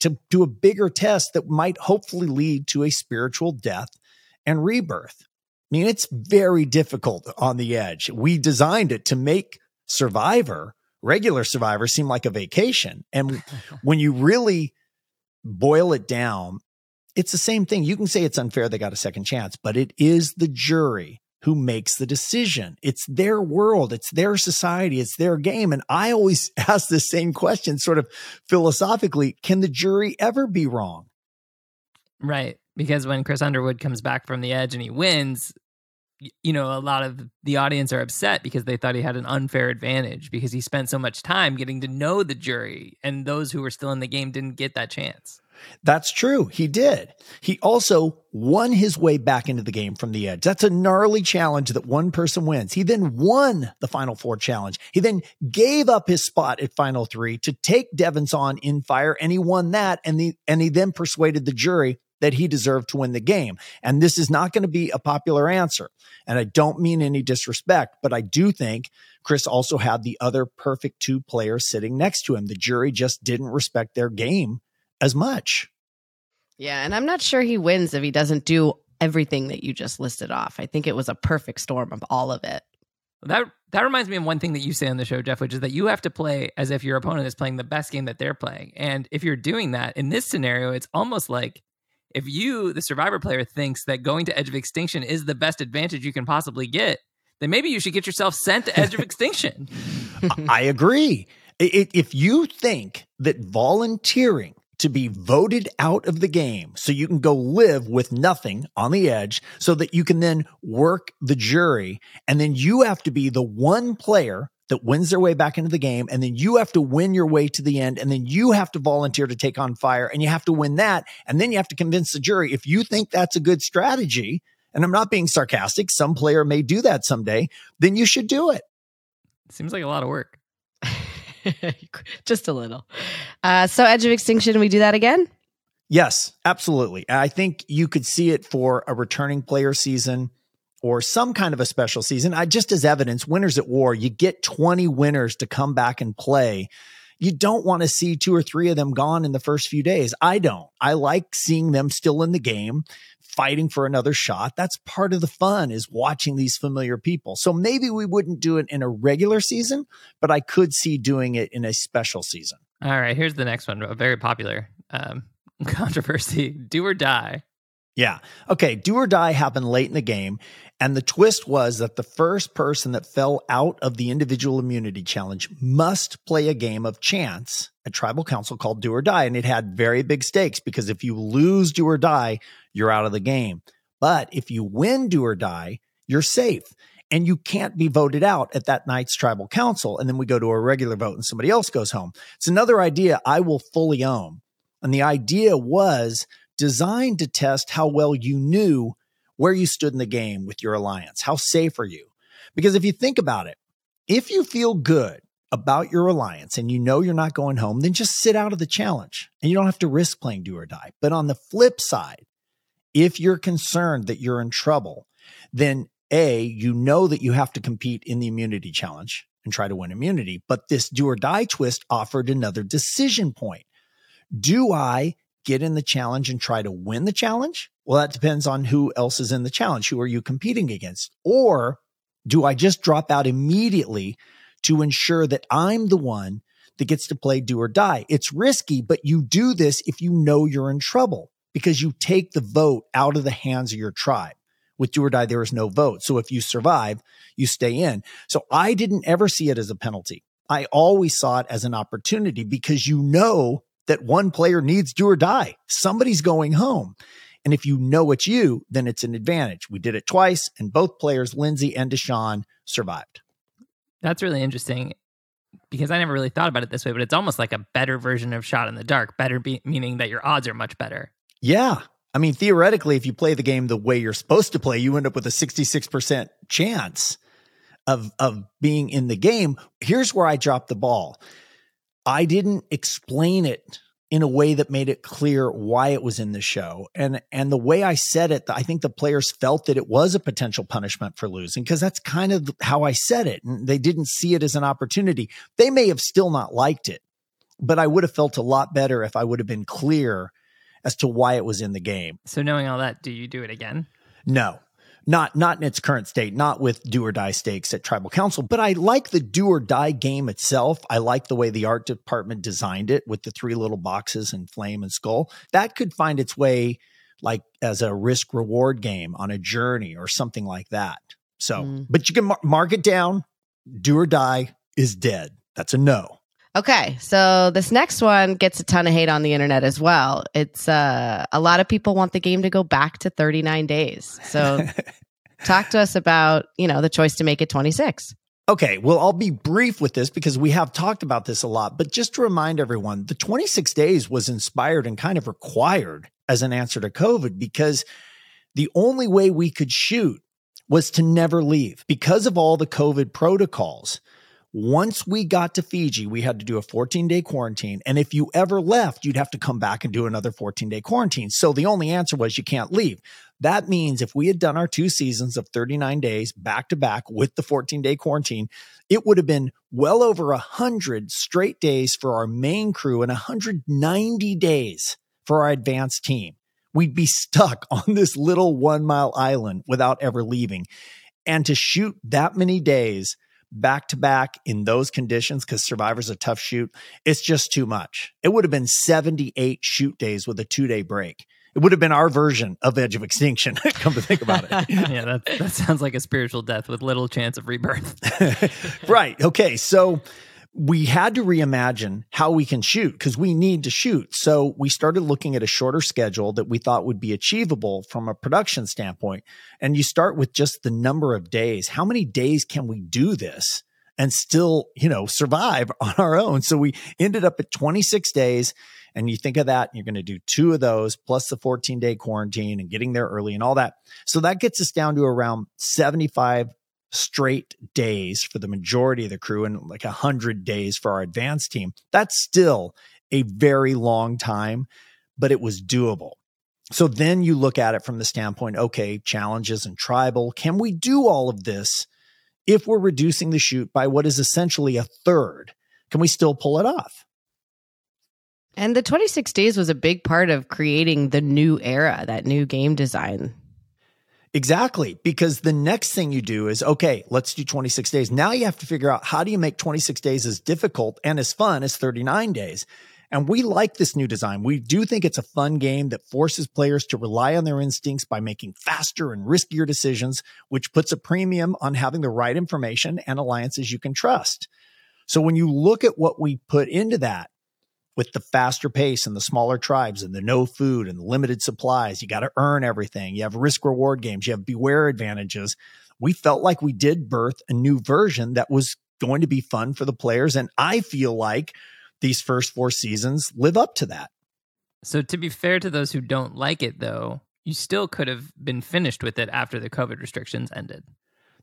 to do a bigger test that might hopefully lead to a spiritual death and rebirth. I mean, it's very difficult on the edge. We designed it to make Survivor, regular Survivor, seem like a vacation. And [laughs] when you really boil it down, it's the same thing. You can say it's unfair they got a second chance, but it is the jury who makes the decision. It's their world, it's their society, it's their game. And I always [laughs] ask the same question, sort of philosophically can the jury ever be wrong? Right. Because when Chris Underwood comes back from the edge and he wins, you know, a lot of the audience are upset because they thought he had an unfair advantage because he spent so much time getting to know the jury and those who were still in the game didn't get that chance. That's true. He did. He also won his way back into the game from the edge. That's a gnarly challenge that one person wins. He then won the final four challenge. He then gave up his spot at final three to take Devon's on in fire and he won that. And the, and he then persuaded the jury that he deserved to win the game. And this is not going to be a popular answer. And I don't mean any disrespect, but I do think Chris also had the other perfect two players sitting next to him. The jury just didn't respect their game as much. Yeah, and I'm not sure he wins if he doesn't do everything that you just listed off. I think it was a perfect storm of all of it. That that reminds me of one thing that you say on the show, Jeff, which is that you have to play as if your opponent is playing the best game that they're playing. And if you're doing that in this scenario, it's almost like if you, the survivor player, thinks that going to Edge of Extinction is the best advantage you can possibly get, then maybe you should get yourself sent to Edge of [laughs] Extinction. I agree. If you think that volunteering to be voted out of the game so you can go live with nothing on the edge so that you can then work the jury. And then you have to be the one player that wins their way back into the game. And then you have to win your way to the end. And then you have to volunteer to take on fire. And you have to win that. And then you have to convince the jury if you think that's a good strategy and I'm not being sarcastic some player may do that someday then you should do it. Seems like a lot of work [laughs] just a little. Uh, so, Edge of Extinction, we do that again? Yes, absolutely. I think you could see it for a returning player season or some kind of a special season. I just as evidence, winners at war, you get 20 winners to come back and play. You don't want to see two or three of them gone in the first few days. I don't. I like seeing them still in the game, fighting for another shot. That's part of the fun is watching these familiar people. So maybe we wouldn't do it in a regular season, but I could see doing it in a special season. All right, here's the next one, a very popular um, [laughs] controversy: do or die. Yeah. Okay. Do or die happened late in the game. And the twist was that the first person that fell out of the individual immunity challenge must play a game of chance at tribal council called do or die. And it had very big stakes because if you lose do or die, you're out of the game. But if you win do or die, you're safe and you can't be voted out at that night's tribal council. And then we go to a regular vote and somebody else goes home. It's another idea I will fully own. And the idea was designed to test how well you knew where you stood in the game with your alliance. How safe are you? Because if you think about it, if you feel good about your alliance and you know you're not going home, then just sit out of the challenge and you don't have to risk playing do or die. But on the flip side, if you're concerned that you're in trouble, then A, you know that you have to compete in the immunity challenge and try to win immunity. But this do or die twist offered another decision point. Do I get in the challenge and try to win the challenge? Well, that depends on who else is in the challenge. Who are you competing against? Or do I just drop out immediately to ensure that I'm the one that gets to play do or die? It's risky, but you do this if you know you're in trouble because you take the vote out of the hands of your tribe. With do or die, there is no vote. So if you survive, you stay in. So I didn't ever see it as a penalty. I always saw it as an opportunity because you know that one player needs do or die. Somebody's going home. And if you know it's you, then it's an advantage. We did it twice, and both players, Lindsay and Deshawn, survived. That's really interesting because I never really thought about it this way, but it's almost like a better version of shot in the dark. Better be- meaning that your odds are much better. Yeah. I mean, theoretically, if you play the game the way you're supposed to play, you end up with a 66% chance of, of being in the game. Here's where I dropped the ball. I didn't explain it in a way that made it clear why it was in the show. And and the way I said it, I think the players felt that it was a potential punishment for losing because that's kind of how I said it. And they didn't see it as an opportunity. They may have still not liked it, but I would have felt a lot better if I would have been clear as to why it was in the game. So knowing all that, do you do it again? No not not in its current state, not with do or die stakes at tribal council, but I like the do or die game itself. I like the way the art department designed it with the three little boxes and flame and skull. That could find its way like as a risk reward game on a journey or something like that. So, mm. but you can mar- mark it down. Do or die is dead. That's a no. Okay, so this next one gets a ton of hate on the internet as well. It's uh, a lot of people want the game to go back to 39 days. So [laughs] talk to us about, you know, the choice to make it 26. Okay, well, I'll be brief with this because we have talked about this a lot, but just to remind everyone, the 26 days was inspired and kind of required as an answer to COVID because the only way we could shoot was to never leave because of all the COVID protocols. Once we got to Fiji, we had to do a 14 day quarantine. And if you ever left, you'd have to come back and do another 14 day quarantine. So the only answer was you can't leave. That means if we had done our two seasons of 39 days back to back with the 14 day quarantine, it would have been well over 100 straight days for our main crew and 190 days for our advanced team. We'd be stuck [laughs] on this little one mile island without ever leaving. And to shoot that many days back to back in those conditions because Survivor's a tough shoot. It's just too much. It would have been 78 shoot days with a two day break. It would have been our version of Edge of Extinction. [laughs] Come to think about it. [laughs] yeah, that, that sounds like a spiritual death with little chance of rebirth. [laughs] right. Okay. So we had to reimagine how we can shoot because we need to shoot. So we started looking at a shorter schedule that we thought would be achievable from a production standpoint. And you start with just the number of days. How many days can we do this and still, you know, survive [laughs] on our own? So we ended up at 26 days. And you think of that, you're going to do two of those plus the 14 day quarantine and getting there early and all that. So that gets us down to around 75 straight days for the majority of the crew and like 100 days for our advanced team. That's still a very long time, but it was doable. So then you look at it from the standpoint okay, challenges and tribal. Can we do all of this if we're reducing the shoot by what is essentially a third? Can we still pull it off? And the 26 days was a big part of creating the new era, that new game design. Exactly. Because the next thing you do is, okay, let's do 26 days. Now you have to figure out how do you make 26 days as difficult and as fun as 39 days? And we like this new design. We do think it's a fun game that forces players to rely on their instincts by making faster and riskier decisions, which puts a premium on having the right information and alliances you can trust. So when you look at what we put into that, with the faster pace and the smaller tribes and the no food and the limited supplies. You got to earn everything. You have risk reward games. You have beware advantages. We felt like we did birth a new version that was going to be fun for the players. And I feel like these first four seasons live up to that. So, to be fair to those who don't like it, though, you still could have been finished with it after the COVID restrictions ended.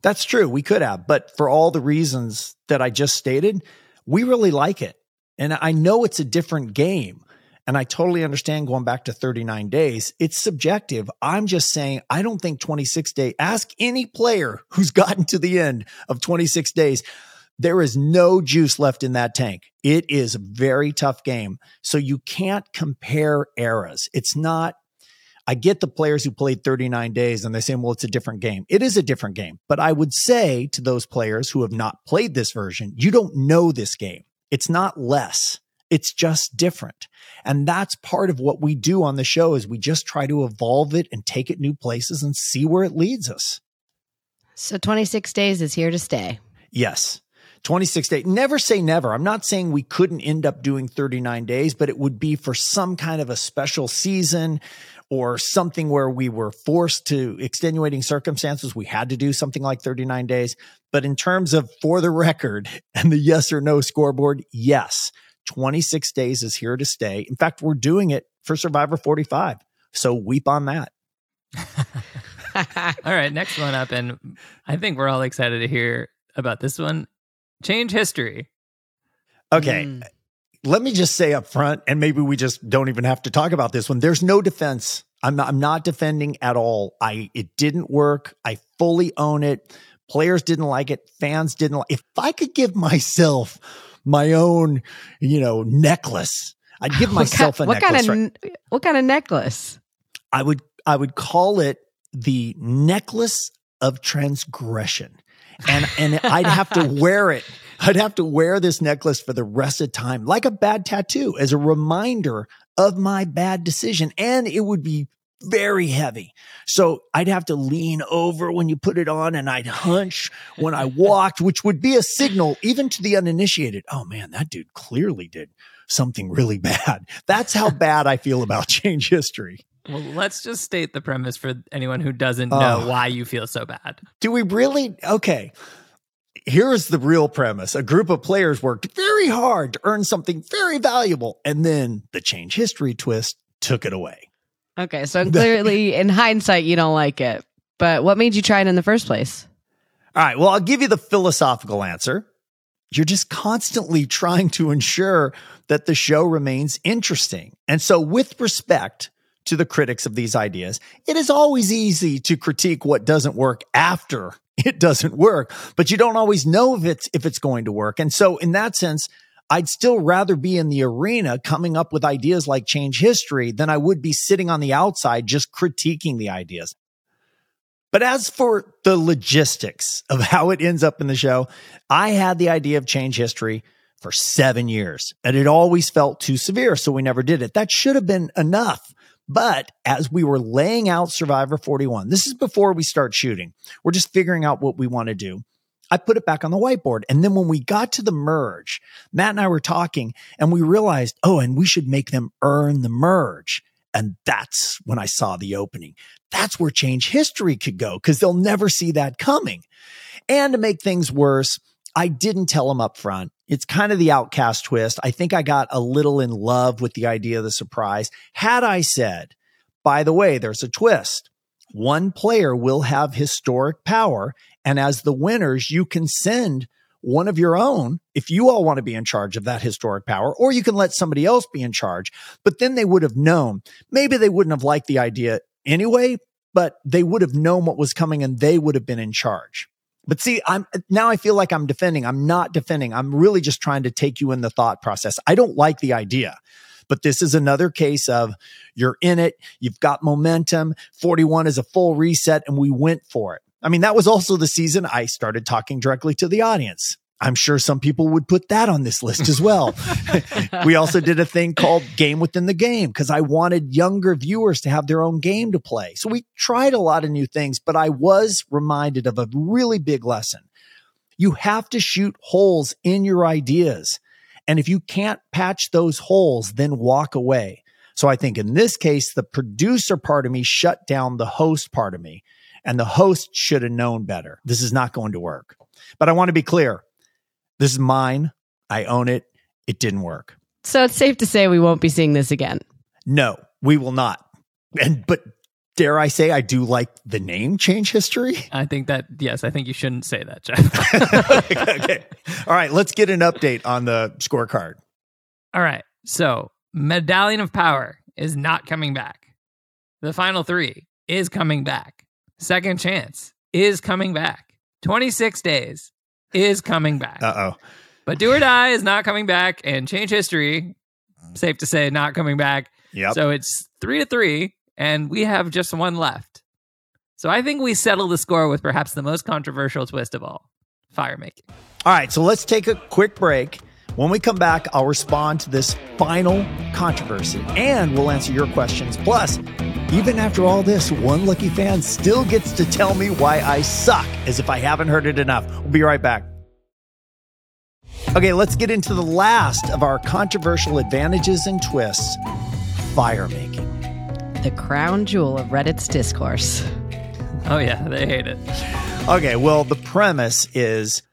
That's true. We could have. But for all the reasons that I just stated, we really like it. And I know it's a different game. And I totally understand going back to 39 days. It's subjective. I'm just saying, I don't think 26 days, ask any player who's [laughs] gotten to the end of 26 days. There is no juice left in that tank. It is a very tough game. So you can't compare eras. It's not, I get the players who played 39 days and they say, well, it's a different game. It is a different game. But I would say to those players who have not played this version, you don't know this game. It's not less. It's just different. And that's part of what we do on the show is we just try to evolve it and take it new places and see where it leads us. So 26 days is here to stay. Yes. 26 days. Never say never. I'm not saying we couldn't end up doing 39 days, but it would be for some kind of a special season or something where we were forced to extenuating circumstances. We had to do something like 39 days. But in terms of for the record [laughs] and the yes or no scoreboard, yes, 26 days is here to stay. In fact, we're doing it for Survivor 45. So weep on that. [laughs] all right, next one up. And I think we're all excited to hear about this one. Change history. Okay. Mm let me just say up front, and maybe we just don't even have to talk about this one. There's no defense. I'm not, I'm not defending at all. I it didn't work. I fully own it. Players didn't like it. Fans didn't. Like, if I could give myself my own, you know, necklace, I'd give [laughs] myself what a necklace. What kind of right? what kind of necklace? I would I would call it the necklace of transgression, and and I'd have to [laughs] wear it I'd have to wear this necklace for the rest of time, like a bad tattoo, as a reminder of my bad decision. And it would be very heavy. So I'd have to lean over when you put it on and I'd hunch when I [laughs] walked, which would be a signal even to the uninitiated. Oh man, that dude clearly did something really [laughs] bad. That's how bad I feel about change history. Well, let's just state the premise for anyone who doesn't know uh, why you feel so bad. Do we really? Okay here's the real premise. A group of players worked very hard to earn something very valuable, and then the change history twist took it away. Okay, so clearly, [laughs] in hindsight, you don't like it. But what made you try it in the first place? All right, well, I'll give you the philosophical answer. You're just constantly trying to ensure that the show remains interesting. And so, with respect to the critics of these ideas, it is always easy to critique what doesn't work after [laughs] it doesn't work, but you don't always know if it's if it's going to work. And so in that sense, I'd still rather be in the arena coming up with ideas like change history than I would be sitting on the outside just critiquing the ideas. But as for the logistics of [laughs] how it ends up in the show, I had the idea of change history for seven years and it always felt too severe. So we never did it. That should have been enough. But as we were laying out Survivor 41, this is before we start shooting. We're just figuring out what we want to do. I put it back on the whiteboard. And then when we got to the merge, Matt and I were talking and we realized, oh, and we should make them earn the merge. And that's when I saw the opening. That's where change history could go because they'll never see that coming. And to make things worse, I didn't tell them up front. It's kind of the outcast twist. I think I got a little in love with the idea of the surprise. Had I said, by the way, there's a twist. One player will have historic power. And as the winners, you can send one of your own if you all want to be in charge of that historic power, or you can let somebody else be in charge. But then they would have known. Maybe they wouldn't have liked the idea anyway, but they would have known what was coming and they would have been in charge. But see, I'm now I feel like I'm defending. I'm not defending. I'm really just trying to take you in the thought process. I don't like the idea. But this is another case of you're in it, you've got momentum. 41 is a full reset, and we went for it. I mean, that was also the season I started talking directly to the audience. I'm sure some people would put that on this list as well. [laughs] [laughs] we also did a thing called Game Within the Game because I wanted younger viewers to have their own game to play. So we tried a lot of new things, but I was reminded of a really big lesson. You have to shoot holes in your ideas. And if you can't patch those holes, then walk away. So I think in this case, the producer part of me shut down the host part of me, and the host should have known better. This is not going to work. But I want to be clear this is mine. I own it. It didn't work. So it's safe to say we won't be seeing this again. No, we will not. And but dare I say I do like the name change history? I think that yes, I think you shouldn't say that, Jeff. [laughs] okay. All right, let's get an update on the scorecard. All right. So, Medallion of Power is not coming back. The final 3 is coming back. Second Chance is coming back. 26 Days is coming back. Uh-oh. But Do or Die is not coming back and Change History, safe to say, not coming back. Yep. So it's 3 to 3 and we have just one left. So I think we settle the score with perhaps the most controversial twist of all fire making. All right, so let's take a quick break. When we come back, I'll respond to this final controversy and we'll answer your questions. Plus, even after all this, one lucky fan still gets to tell me why I suck, as if I haven't heard it enough. We'll be right back. Okay, let's get into the last of our controversial advantages and twists fire making the crown jewel of Reddit's discourse. Oh, yeah, they hate it. Okay, well, the premise is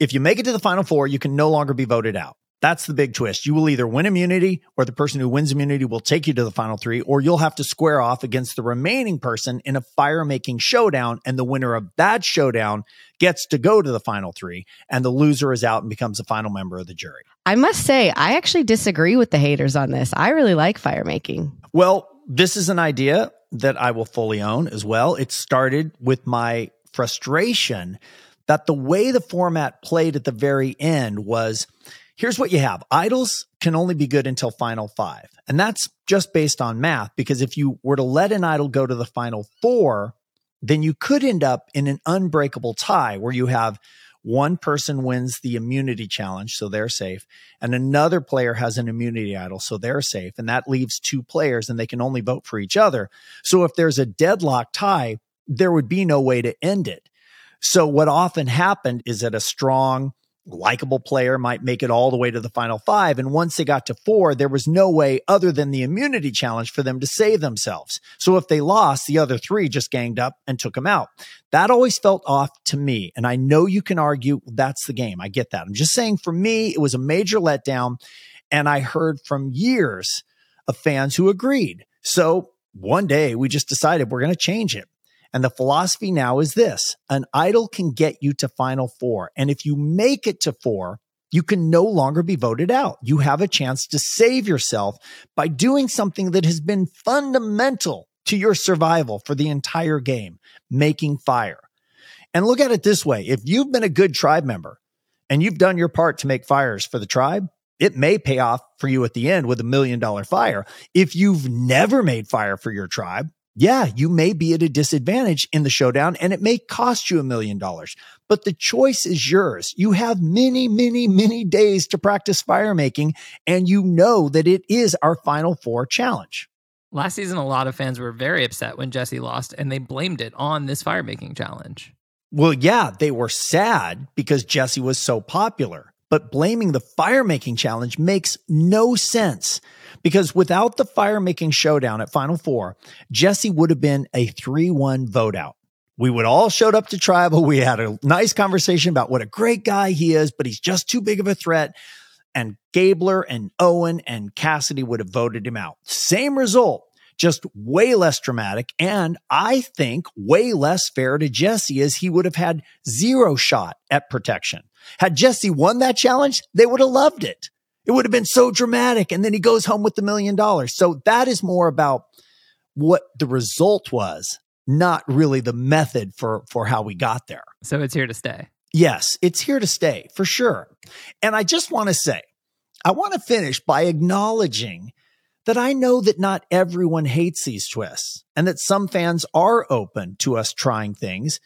if you make it to the final four, you can no longer be voted out. That's the big twist. You will either win immunity or the person who wins immunity will take you to the final three, or you'll have to square off against the remaining person in a fire making showdown. And the winner of that showdown gets to go to the final three, and the loser is out and becomes a final member of the jury. I must say, I actually disagree with the haters on this. I really like fire making. Well, this is an idea that I will fully own as well. It started with my frustration that the way the format played at the very end was here's what you have idols can only be good until final five. And that's just based on math, because if you were to let an idol go to the final four, then you could end up in an unbreakable tie where you have one person wins the immunity challenge, so they're safe, and another player has an immunity idol, so they're safe. And that leaves two players and they can only vote for each other. So if there's a deadlock tie, there would be no way to end it. So what often happened is that a strong likable player might make it all the way to the final five. And once they got to four, there was no way other than the immunity challenge for them to save themselves. So if they lost, the other three just ganged up and took them out. That always felt off to me. And I know you can argue that's the game. I get that. I'm just saying for me, it was a major letdown. And I heard from years of fans who agreed. So one day we just decided we're going to change it. And the philosophy now is this an idol can get you to final four. And if you make it to four, you can no longer be voted out. You have a chance to save yourself by doing something that has been fundamental to your survival for the entire game, making fire. And look at it this way if you've been a good tribe member and you've done your part to make fires for the tribe, it may pay off for you at the end with a million dollar fire. If you've never made fire for your tribe, yeah, you may be at a disadvantage in the showdown and it may cost you a million dollars, but the choice is yours. You have many, many, many days to practice fire making and you know that it is our final four challenge. Last season, a lot of fans were very upset when Jesse lost and they blamed it on this fire making challenge. Well, yeah, they were sad because Jesse was so popular, but blaming the fire making challenge makes no sense because without the fire making showdown at Final Four, Jesse would have been a 3 1 vote out. We would all showed up to tribal. We had a nice conversation about what a great guy he is, but he's just too big of a threat. And Gabler and Owen and Cassidy would have voted him out. Same result, just way less dramatic. And I think way less fair to Jesse as he would have had zero shot at protection. Had Jesse won that challenge, they would have loved it. It would have been so dramatic. And then he goes home with the million dollars. So that is more about what the result was, not really the method for, for how we got there. So it's here to stay. Yes, it's here to stay for sure. And I just want to say, I want to finish by acknowledging that I know that not everyone hates these twists and that some fans are open to us trying things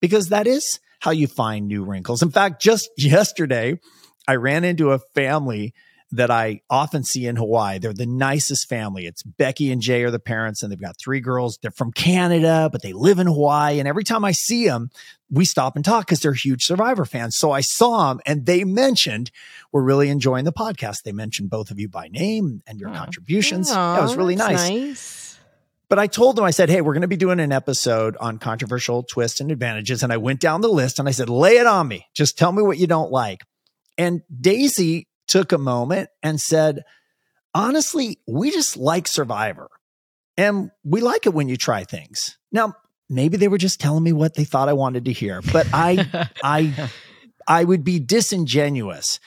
because that is how you find new wrinkles. In fact, just [laughs] yesterday, I ran into a family that I often see in Hawaii. They're the nicest family. It's Becky and Jay are the parents, and they've got three girls. They're from Canada, but they live in Hawaii. And every time I see them, we stop and talk because they're huge Survivor fans. So I saw them and they mentioned, we're really enjoying the podcast. They mentioned both of you by name and your contributions. Aww, that was really nice. nice. But I told them, I said, Hey, we're going to be doing an episode on controversial twists and advantages. And I went down the list and I said, Lay it on me. Just tell me what you don't like. And Daisy took a moment and said, honestly, we just like Survivor and we like it when you try things. Now, maybe they were just telling me what they thought I wanted to hear, but I, [laughs] I, I would be disingenuous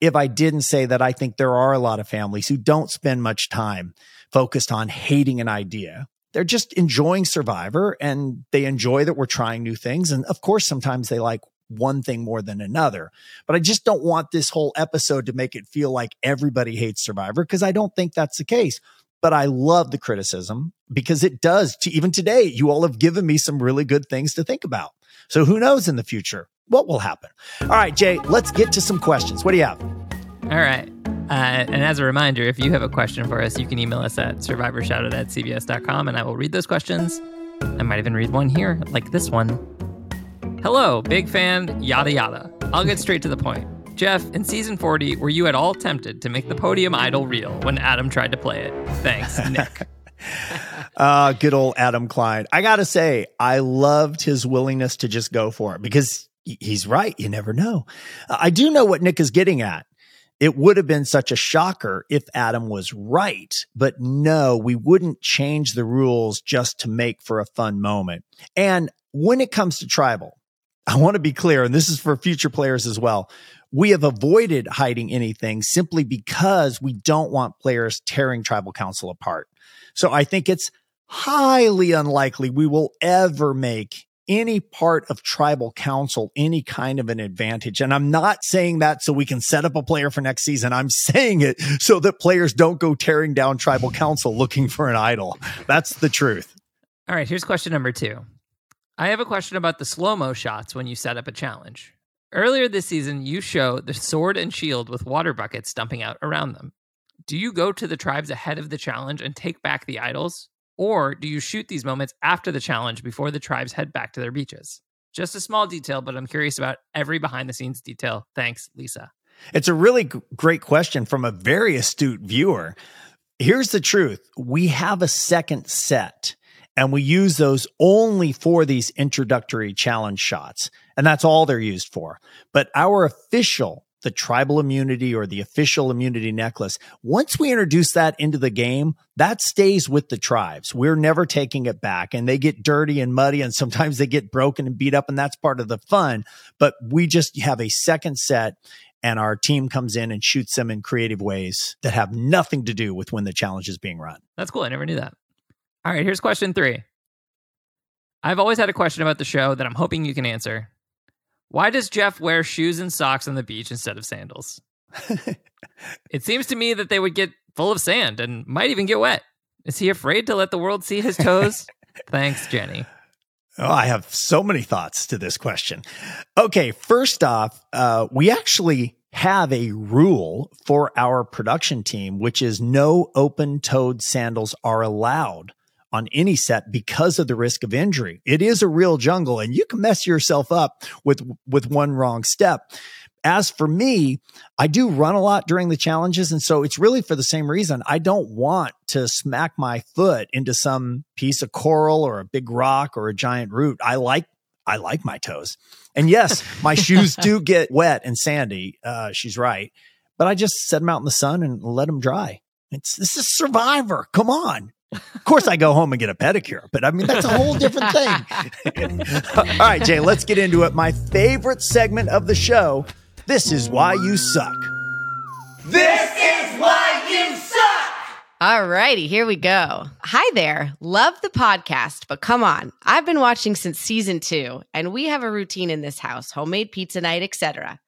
if I didn't say that I think there are a lot of families who don't spend much time focused on hating an idea. They're just enjoying Survivor and they enjoy that we're trying new things. And of course, sometimes they like one thing more than another. But I just don't want this whole episode to make it feel like everybody hates Survivor because I don't think that's the case. But I love the criticism because it does to even today, you all have given me some really good things to think about. So who knows in the future what will happen? All right, Jay, let's get to some questions. What do you have? All right. Uh, and as a reminder, if you have a question for us, you can email us at survivorshoutout at cbs.com and I will read those questions. I might even read one here, like this one. Hello, big fan, yada yada. I'll get straight to the point. Jeff, in season 40, were you at all tempted to make the podium idol real when Adam tried to play it? Thanks, [laughs] Nick. uh, good old Adam Klein. I got to say, I loved his willingness to just go for it because he's right. You never know. I do know what Nick is getting at. It would have been such a shocker if Adam was right, but no, we wouldn't change the rules just to make for a fun moment. And when it comes to tribal, I want to be clear, and this is for future players as well. We have avoided hiding anything simply because we don't want players tearing tribal council apart. So I think it's highly unlikely we will ever make any part of tribal council any kind of an advantage. And I'm not saying that so we can set up a player for next season. I'm [laughs] saying it so that players don't go tearing down tribal council looking for an idol. That's the truth. All right, here's question number two. I have a question about the slow mo shots when you set up a challenge. Earlier this season, you show the sword and shield with water buckets dumping out around them. Do you go to the tribes ahead of the challenge and take back the idols? Or do you shoot these moments after the challenge before the tribes head back to their beaches? Just a small detail, but I'm curious about every behind the scenes detail. Thanks, Lisa. It's a really g- great question from a very astute viewer. Here's the truth we have a second set, and we use those only for these introductory challenge shots. And that's all they're used for. But our official the tribal immunity or the official immunity necklace. Once we introduce that into the game, that stays with the tribes. We're never taking it back and they get dirty and muddy and sometimes they get broken and beat up and that's part of the fun. But we just have a second set and our team comes in and shoots them in creative ways that have nothing to do with when the challenge is being run. That's cool. I never knew that. All right, here's question three. I've always had a question about the show that I'm hoping you can answer. Why does Jeff wear shoes and socks on the beach instead of sandals? [laughs] it seems to me that they would get full of sand and might even get wet. Is he afraid to let the world see his toes? [laughs] Thanks, Jenny. Oh, I have so many thoughts to this question. Okay, first off, uh, we actually have a rule for our production team, which is no open toed sandals are allowed on any set because of the risk of injury. It is a real jungle and you can mess yourself up with with one wrong step. As for me, I do run a lot during the challenges and so it's really for the same reason. I don't want to smack my foot into some piece of coral or a big rock or a giant root. I like I like my toes. And yes, my shoes do [laughs] get wet and sandy. Uh, she's right. But I just set them out in the sun and let them dry. It's this is Survivor. Come on. Of course, I go home and get a pedicure, but I mean, that's a whole different thing. [laughs] All right, Jay, let's get into it. My favorite segment of the show This is Why You Suck. This is Why You Suck! All righty, here we go. Hi there. Love the podcast, but come on. I've been watching since season two, and we have a routine in this house homemade pizza night, etc.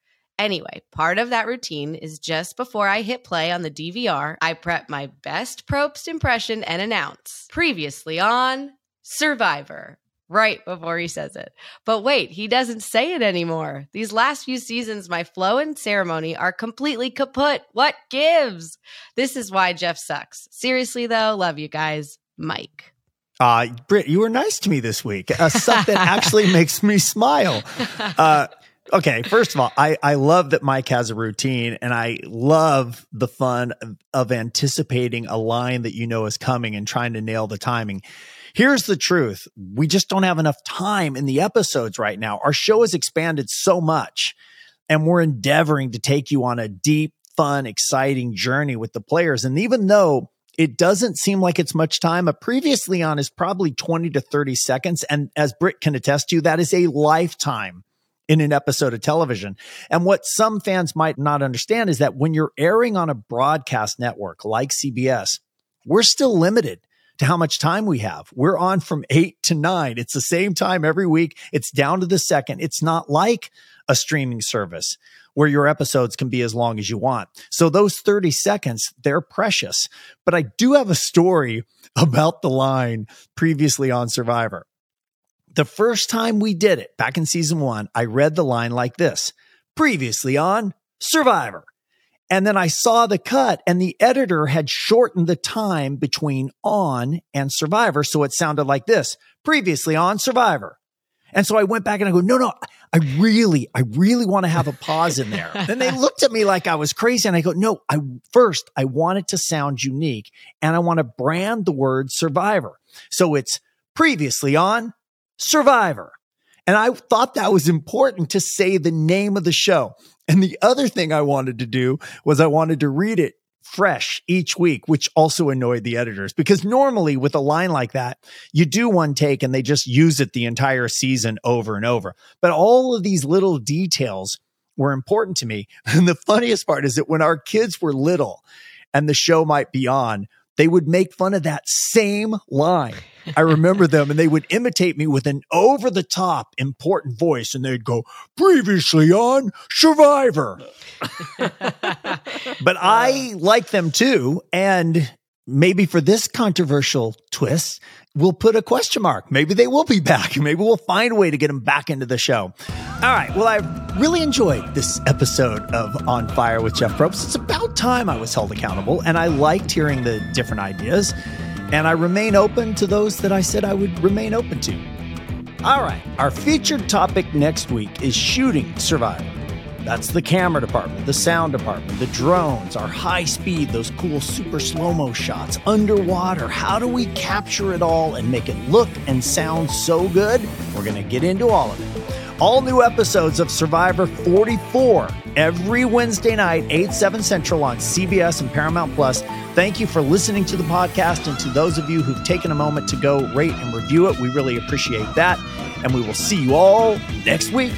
Anyway, part of that routine is just before I hit play on the DVR, I prep my best Probst impression and announce previously on Survivor. Right before he says it. But wait, he doesn't say it anymore. These last few seasons, my flow and ceremony are completely kaput. What gives? This is why Jeff sucks. Seriously, though, love you guys. Mike. Uh, Britt, you were nice to me this week. Uh, stuff that [laughs] actually makes me smile. Uh, okay, first of all, I, I love that Mike has a routine and I love the fun of, anticipating a line that you know is coming and trying to nail the timing. Here's the truth. We just don't have enough time in the episodes right now. Our show has expanded so much and we're endeavoring to take you on a deep, fun, exciting journey with the players. And even though it doesn't seem like it's much time. A previously on is probably 20 to 30 seconds. And as Britt can attest to, that is a lifetime in an episode of television. And what some fans might not understand is that when you're airing on a broadcast network like CBS, we're still limited to how much time we have. We're on from eight to nine. It's the same time every week. It's down to the second. It's not like a streaming service where your episodes can be as long as you want. So those 30 seconds, they're precious. But I do have a story [laughs] about the line previously on Survivor. The first time we did it back in season one, I read the line like this previously on Survivor. And then I saw the cut, and the editor had shortened the time between on and Survivor. So it sounded like this previously on Survivor. And so I went back and I go, no, no, I really, I really want to have a pause in there. [laughs] then they looked at me like I was crazy. And I go, no, I first, I want it to sound unique and I want to brand the word survivor. So it's previously on Survivor. And I thought that was important to say the name of the show. And the other thing I wanted to do was I wanted to read it fresh each week, which also annoyed the editors because normally with a line like that, you do one take and they just use it the entire season over and over. But all of these little details were important to me. [laughs] And the funniest part is that when our kids were little and the show might be on, they would make fun of that same line. I remember them and they would imitate me with an over the top important voice and they'd go, previously on Survivor. but [laughs] I uh. like them too. And maybe for this controversial twist, we'll put a question mark. Maybe they will be back. [laughs] Maybe we'll find a way to get them back into the show. All right. Well, I really enjoyed this episode of On Fire with Jeff Probst. It's about time I was held accountable, and I liked hearing the different ideas. And I remain open to those that I said I would remain open to. All right, our featured topic next week is shooting survival. That's the camera department, the sound department, the drones, our high speed, those cool super slow mo shots, underwater. How do we capture it all and make it look and sound so good? We're going to get into all of it. All new episodes of Survivor 44 every Wednesday night, 8, 7 Central on CBS and Paramount Plus. Thank you for listening to the podcast and to those of you who've taken a moment to go rate and review it. We really appreciate that. And we will see you all next week.